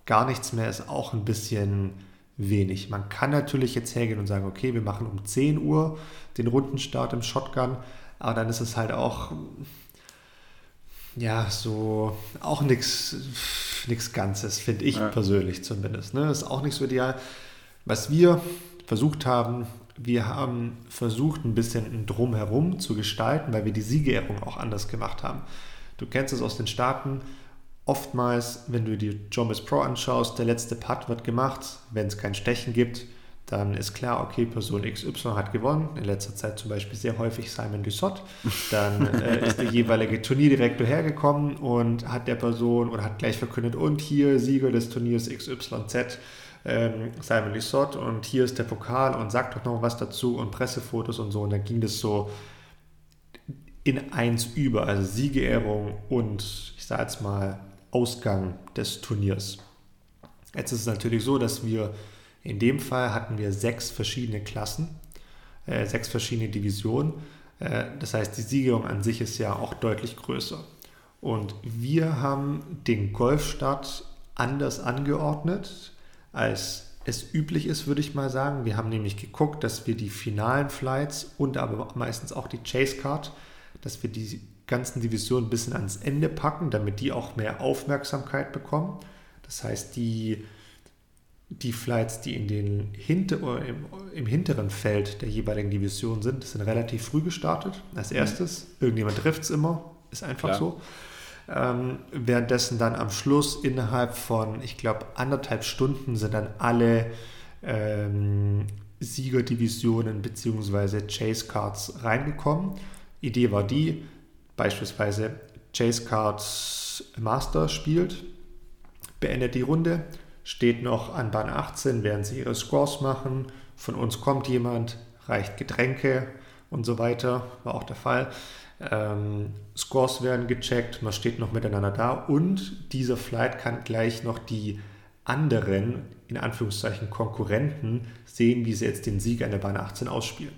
gar nichts mehr ist auch ein bisschen wenig. Man kann natürlich jetzt hergehen und sagen, okay, wir machen um 10 Uhr den Rundenstart im Shotgun, aber dann ist es halt auch, ja, so auch nichts Ganzes, finde ich ja. persönlich zumindest. Ne? Ist auch nicht so ideal. Was wir versucht haben, wir haben versucht, ein bisschen Drumherum zu gestalten, weil wir die Siegerehrung auch anders gemacht haben. Du kennst es aus den Staaten, oftmals, wenn du die Jomis Pro anschaust, der letzte Putt wird gemacht. Wenn es kein Stechen gibt, dann ist klar, okay, Person XY hat gewonnen. In letzter Zeit zum Beispiel sehr häufig Simon Dussot. Dann äh, ist der jeweilige Turnierdirektor hergekommen und hat der Person oder hat gleich verkündet, und hier Sieger des Turniers XYZ. Ähm, Simon Lissot und hier ist der Pokal und sagt doch noch was dazu und Pressefotos und so. Und dann ging das so in eins über, also Siegerehrung und ich sage jetzt mal Ausgang des Turniers. Jetzt ist es natürlich so, dass wir in dem Fall hatten wir sechs verschiedene Klassen, äh, sechs verschiedene Divisionen. Äh, das heißt, die Siegerung an sich ist ja auch deutlich größer. Und wir haben den Golfstart anders angeordnet, als es üblich ist, würde ich mal sagen. Wir haben nämlich geguckt, dass wir die finalen Flights und aber meistens auch die Chase Card, dass wir die ganzen Divisionen ein bisschen ans Ende packen, damit die auch mehr Aufmerksamkeit bekommen. Das heißt, die, die Flights, die in den hinter, im, im hinteren Feld der jeweiligen Division sind, sind relativ früh gestartet. Als mhm. erstes, irgendjemand trifft es immer, ist einfach Klar. so. Ähm, währenddessen dann am Schluss innerhalb von, ich glaube, anderthalb Stunden sind dann alle ähm, Siegerdivisionen bzw. Chase Cards reingekommen. Idee war die, beispielsweise Chase Cards Master spielt, beendet die Runde, steht noch an Bahn 18, während sie ihre Scores machen. Von uns kommt jemand, reicht Getränke und so weiter, war auch der Fall. Ähm, Scores werden gecheckt, man steht noch miteinander da und dieser Flight kann gleich noch die anderen, in Anführungszeichen Konkurrenten, sehen, wie sie jetzt den Sieg an der Bahn 18 ausspielen.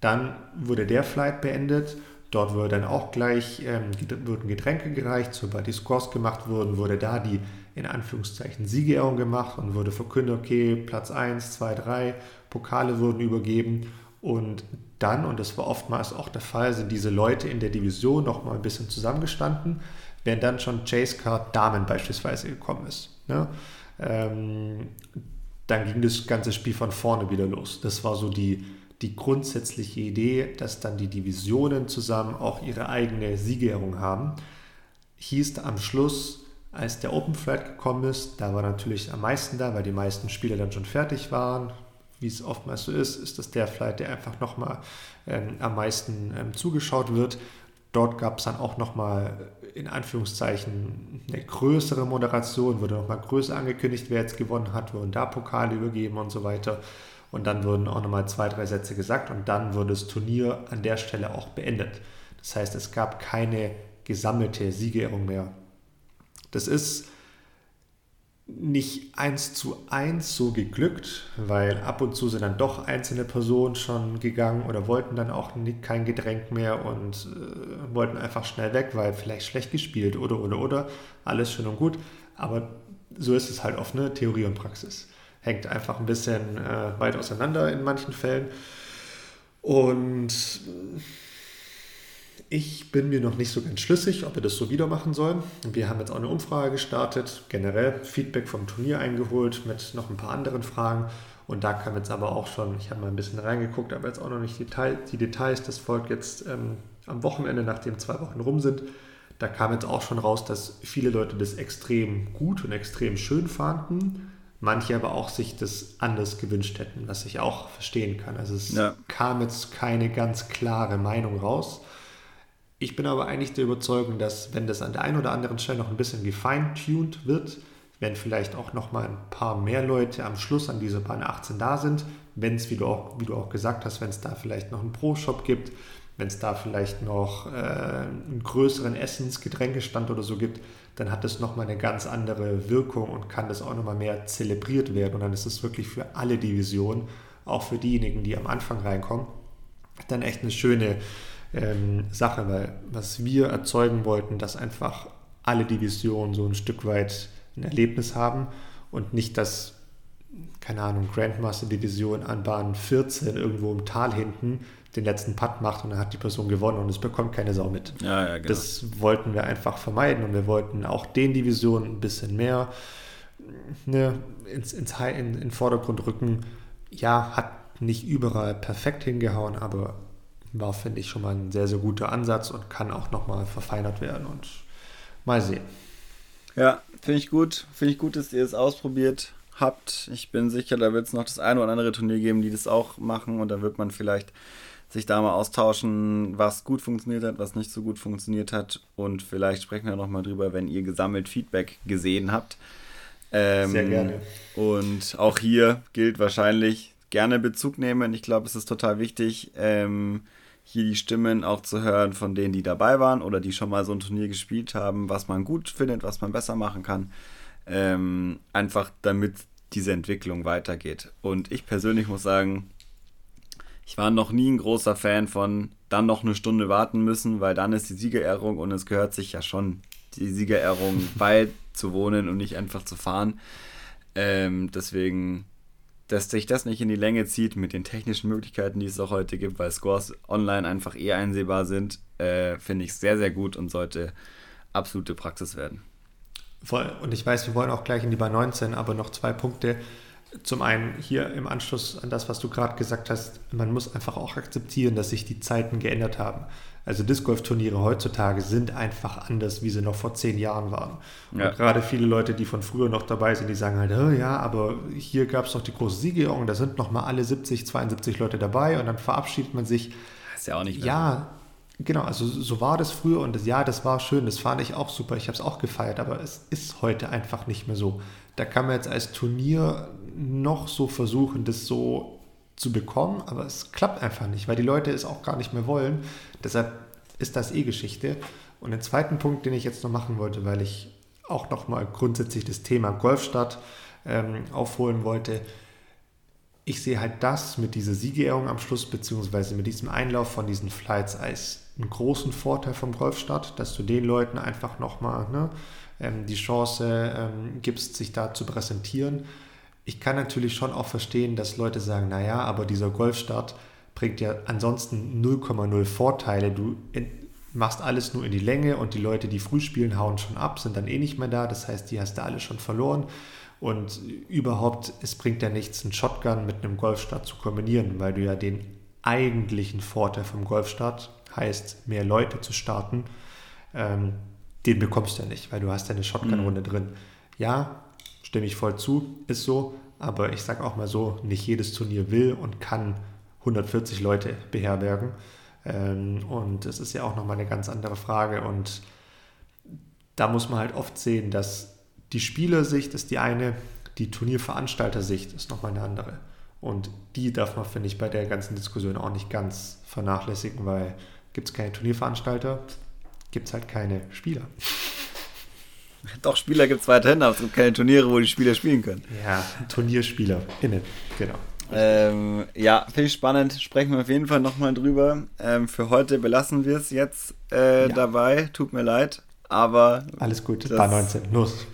Dann wurde der Flight beendet Dort wurde dann auch gleich ähm, wurden Getränke gereicht, sobald die Scores gemacht wurden, wurde da die in Anführungszeichen Siegerehrung gemacht und wurde verkündet, okay, Platz 1, 2, 3, Pokale wurden übergeben und dann, und das war oftmals auch der Fall, sind diese Leute in der Division noch mal ein bisschen zusammengestanden, wenn dann schon Chase Card Damen beispielsweise gekommen ist. Ne? Ähm, dann ging das ganze Spiel von vorne wieder los. Das war so die, die grundsätzliche Idee, dass dann die Divisionen zusammen auch ihre eigene Siegerehrung haben, hieß am Schluss, als der Open Flight gekommen ist, da war natürlich am meisten da, weil die meisten Spieler dann schon fertig waren. Wie es oftmals so ist, ist das der Flight, der einfach nochmal ähm, am meisten ähm, zugeschaut wird. Dort gab es dann auch nochmal in Anführungszeichen eine größere Moderation, wurde nochmal größer angekündigt, wer jetzt gewonnen hat, wurden da Pokale übergeben und so weiter. Und dann wurden auch nochmal zwei, drei Sätze gesagt und dann wurde das Turnier an der Stelle auch beendet. Das heißt, es gab keine gesammelte Siegerehrung mehr. Das ist nicht eins zu eins so geglückt, weil ab und zu sind dann doch einzelne Personen schon gegangen oder wollten dann auch nicht, kein Getränk mehr und äh, wollten einfach schnell weg, weil vielleicht schlecht gespielt oder oder oder. Alles schön und gut. Aber so ist es halt oft, ne? Theorie und Praxis hängt einfach ein bisschen äh, weit auseinander in manchen Fällen. Und ich bin mir noch nicht so ganz schlüssig, ob wir das so wieder machen sollen. Wir haben jetzt auch eine Umfrage gestartet, generell Feedback vom Turnier eingeholt mit noch ein paar anderen Fragen. Und da kam jetzt aber auch schon, ich habe mal ein bisschen reingeguckt, aber jetzt auch noch nicht Detail, die Details. Das folgt jetzt ähm, am Wochenende, nachdem zwei Wochen rum sind. Da kam jetzt auch schon raus, dass viele Leute das extrem gut und extrem schön fanden manche aber auch sich das anders gewünscht hätten, was ich auch verstehen kann. Also es ja. kam jetzt keine ganz klare Meinung raus. Ich bin aber eigentlich der Überzeugung, dass wenn das an der einen oder anderen Stelle noch ein bisschen gefeintuned wird, wenn vielleicht auch noch mal ein paar mehr Leute am Schluss an dieser Bahn 18 da sind, wenn es, wie du auch, wie du auch gesagt hast, wenn es da vielleicht noch einen Pro-Shop gibt, wenn es da vielleicht noch äh, einen größeren Essens-Getränkestand oder so gibt, dann hat das nochmal eine ganz andere Wirkung und kann das auch nochmal mehr zelebriert werden. Und dann ist es wirklich für alle Divisionen, auch für diejenigen, die am Anfang reinkommen, dann echt eine schöne ähm, Sache, weil was wir erzeugen wollten, dass einfach alle Divisionen so ein Stück weit ein Erlebnis haben und nicht das, keine Ahnung, Grandmaster-Division an Bahn 14 irgendwo im Tal hinten den letzten Putt macht und dann hat die Person gewonnen und es bekommt keine Sau mit. Ja, ja, genau. Das wollten wir einfach vermeiden und wir wollten auch den Divisionen ein bisschen mehr ne, ins, ins High, in, in den Vordergrund rücken. Ja, hat nicht überall perfekt hingehauen, aber war, finde ich, schon mal ein sehr, sehr guter Ansatz und kann auch nochmal verfeinert werden und mal sehen. Ja, finde ich gut. Finde ich gut, dass ihr es ausprobiert habt. Ich bin sicher, da wird es noch das eine oder andere Turnier geben, die das auch machen und da wird man vielleicht sich da mal austauschen, was gut funktioniert hat, was nicht so gut funktioniert hat und vielleicht sprechen wir nochmal drüber, wenn ihr gesammelt Feedback gesehen habt. Ähm, Sehr gerne. Und auch hier gilt wahrscheinlich gerne Bezug nehmen. Ich glaube, es ist total wichtig, ähm, hier die Stimmen auch zu hören von denen, die dabei waren oder die schon mal so ein Turnier gespielt haben, was man gut findet, was man besser machen kann. Ähm, einfach damit diese Entwicklung weitergeht. Und ich persönlich muss sagen, ich war noch nie ein großer Fan von dann noch eine Stunde warten müssen, weil dann ist die Siegerehrung und es gehört sich ja schon, die Siegerehrung beizuwohnen und nicht einfach zu fahren. Ähm, deswegen dass sich das nicht in die Länge zieht mit den technischen Möglichkeiten, die es auch heute gibt, weil Scores online einfach eher einsehbar sind, äh, finde ich sehr, sehr gut und sollte absolute Praxis werden. Voll. Und ich weiß, wir wollen auch gleich in die Bar 19, aber noch zwei Punkte. Zum einen hier im Anschluss an das, was du gerade gesagt hast, man muss einfach auch akzeptieren, dass sich die Zeiten geändert haben. Also Disc Golf Turniere heutzutage sind einfach anders, wie sie noch vor zehn Jahren waren. Ja. Und gerade viele Leute, die von früher noch dabei sind, die sagen halt, oh, ja, aber hier gab es doch die große Siegerehrung, da sind noch mal alle 70, 72 Leute dabei und dann verabschiedet man sich. Das ist ja auch nicht mehr. Ja, genau, also so war das früher und das, ja, das war schön, das fand ich auch super, ich habe es auch gefeiert, aber es ist heute einfach nicht mehr so. Da kann man jetzt als Turnier noch so versuchen, das so zu bekommen, aber es klappt einfach nicht, weil die Leute es auch gar nicht mehr wollen. Deshalb ist das eh Geschichte. Und den zweiten Punkt, den ich jetzt noch machen wollte, weil ich auch noch mal grundsätzlich das Thema Golfstadt ähm, aufholen wollte. Ich sehe halt das mit dieser Siegerehrung am Schluss, beziehungsweise mit diesem Einlauf von diesen Flights als einen großen Vorteil vom Golfstadt, dass du den Leuten einfach nochmal ne, ähm, die Chance ähm, gibst, sich da zu präsentieren. Ich kann natürlich schon auch verstehen, dass Leute sagen, naja, aber dieser Golfstart bringt ja ansonsten 0,0 Vorteile. Du machst alles nur in die Länge und die Leute, die früh spielen, hauen schon ab, sind dann eh nicht mehr da. Das heißt, die hast du alle schon verloren. Und überhaupt, es bringt ja nichts, einen Shotgun mit einem Golfstart zu kombinieren, weil du ja den eigentlichen Vorteil vom Golfstart, heißt mehr Leute zu starten, ähm, den bekommst du ja nicht, weil du hast ja eine Shotgun-Runde mhm. drin. Ja, Stimme ich voll zu, ist so. Aber ich sage auch mal so, nicht jedes Turnier will und kann 140 Leute beherbergen. Ähm, und es ist ja auch nochmal eine ganz andere Frage. Und da muss man halt oft sehen, dass die Spielersicht ist die eine, die Turnierveranstalter-Sicht ist nochmal eine andere. Und die darf man, finde ich, bei der ganzen Diskussion auch nicht ganz vernachlässigen, weil gibt es keine Turnierveranstalter, gibt es halt keine Spieler. Doch, Spieler gibt es weiterhin, aber es gibt keine Turniere, wo die Spieler spielen können. Ja, Turnierspieler innen, genau. Ähm, ja, finde ich spannend. Sprechen wir auf jeden Fall nochmal drüber. Ähm, für heute belassen wir es jetzt äh, ja. dabei. Tut mir leid, aber. Alles gut, Bar 19, los.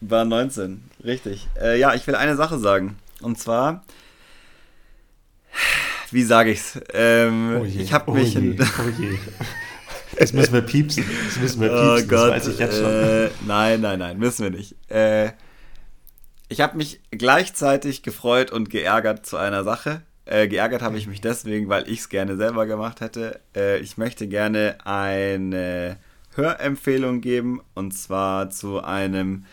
Bar 19, richtig. Äh, ja, ich will eine Sache sagen. Und zwar. Wie sage ich's? Ähm, oh je, ich habe oh mich. Je, oh je. Das müssen wir piepsen. Das müssen wir oh piepsen. Oh Gott. Das weiß ich jetzt schon. Äh, nein, nein, nein, müssen wir nicht. Äh, ich habe mich gleichzeitig gefreut und geärgert zu einer Sache. Äh, geärgert habe ich mich deswegen, weil ich es gerne selber gemacht hätte. Äh, ich möchte gerne eine Hörempfehlung geben und zwar zu einem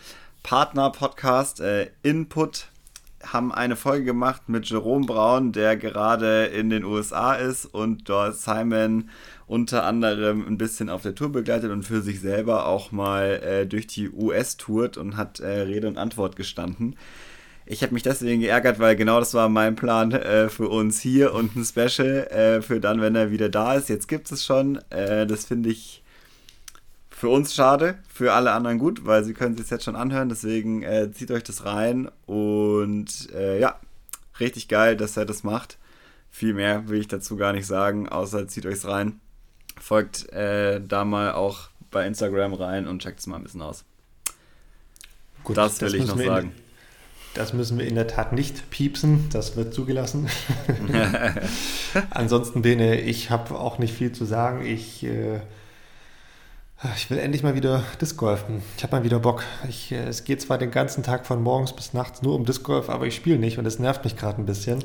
Partner-Podcast, äh, Input haben eine Folge gemacht mit Jerome Braun, der gerade in den USA ist und dort Simon unter anderem ein bisschen auf der Tour begleitet und für sich selber auch mal äh, durch die US tourt und hat äh, Rede und Antwort gestanden. Ich habe mich deswegen geärgert, weil genau das war mein Plan äh, für uns hier und ein Special äh, für dann, wenn er wieder da ist. Jetzt gibt es schon. Äh, das finde ich für uns schade, für alle anderen gut, weil sie können es jetzt schon anhören. Deswegen äh, zieht euch das rein und ja, richtig geil, dass er das macht. Viel mehr will ich dazu gar nicht sagen, außer zieht euch es rein folgt äh, da mal auch bei Instagram rein und checkt es mal ein bisschen aus. Gut, das will das ich noch sagen. In, das müssen wir in der Tat nicht piepsen, das wird zugelassen. Ansonsten, Bene, ich habe auch nicht viel zu sagen. Ich, äh, ich will endlich mal wieder Disc golfen. Ich habe mal wieder Bock. Ich, äh, es geht zwar den ganzen Tag von morgens bis nachts nur um Disc Golf, aber ich spiele nicht und es nervt mich gerade ein bisschen,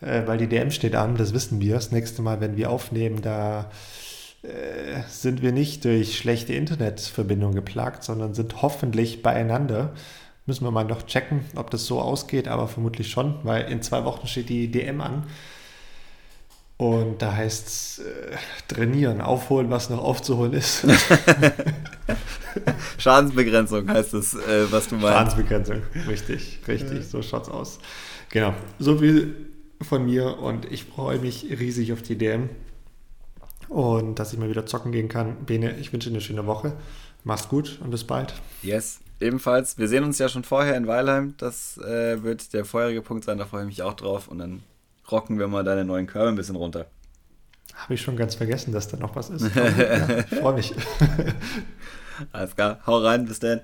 äh, weil die DM steht an, das wissen wir. Das nächste Mal, wenn wir aufnehmen, da äh, sind wir nicht durch schlechte Internetverbindung geplagt, sondern sind hoffentlich beieinander. Müssen wir mal noch checken, ob das so ausgeht, aber vermutlich schon, weil in zwei Wochen steht die DM an. Und da heißt es äh, trainieren, aufholen, was noch aufzuholen ist. Schadensbegrenzung heißt es, äh, was du meinst. Schadensbegrenzung, richtig, richtig, so schaut's aus. Genau, so viel von mir und ich freue mich riesig auf die DM und dass ich mal wieder zocken gehen kann. Bene, ich wünsche dir eine schöne Woche. Mach's gut und bis bald. Yes, ebenfalls. Wir sehen uns ja schon vorher in Weilheim. Das äh, wird der vorherige Punkt sein, da freue ich mich auch drauf. Und dann rocken wir mal deine neuen Körbe ein bisschen runter. Habe ich schon ganz vergessen, dass da noch was ist. ja, ich freue mich. Alles klar, hau rein, bis dann.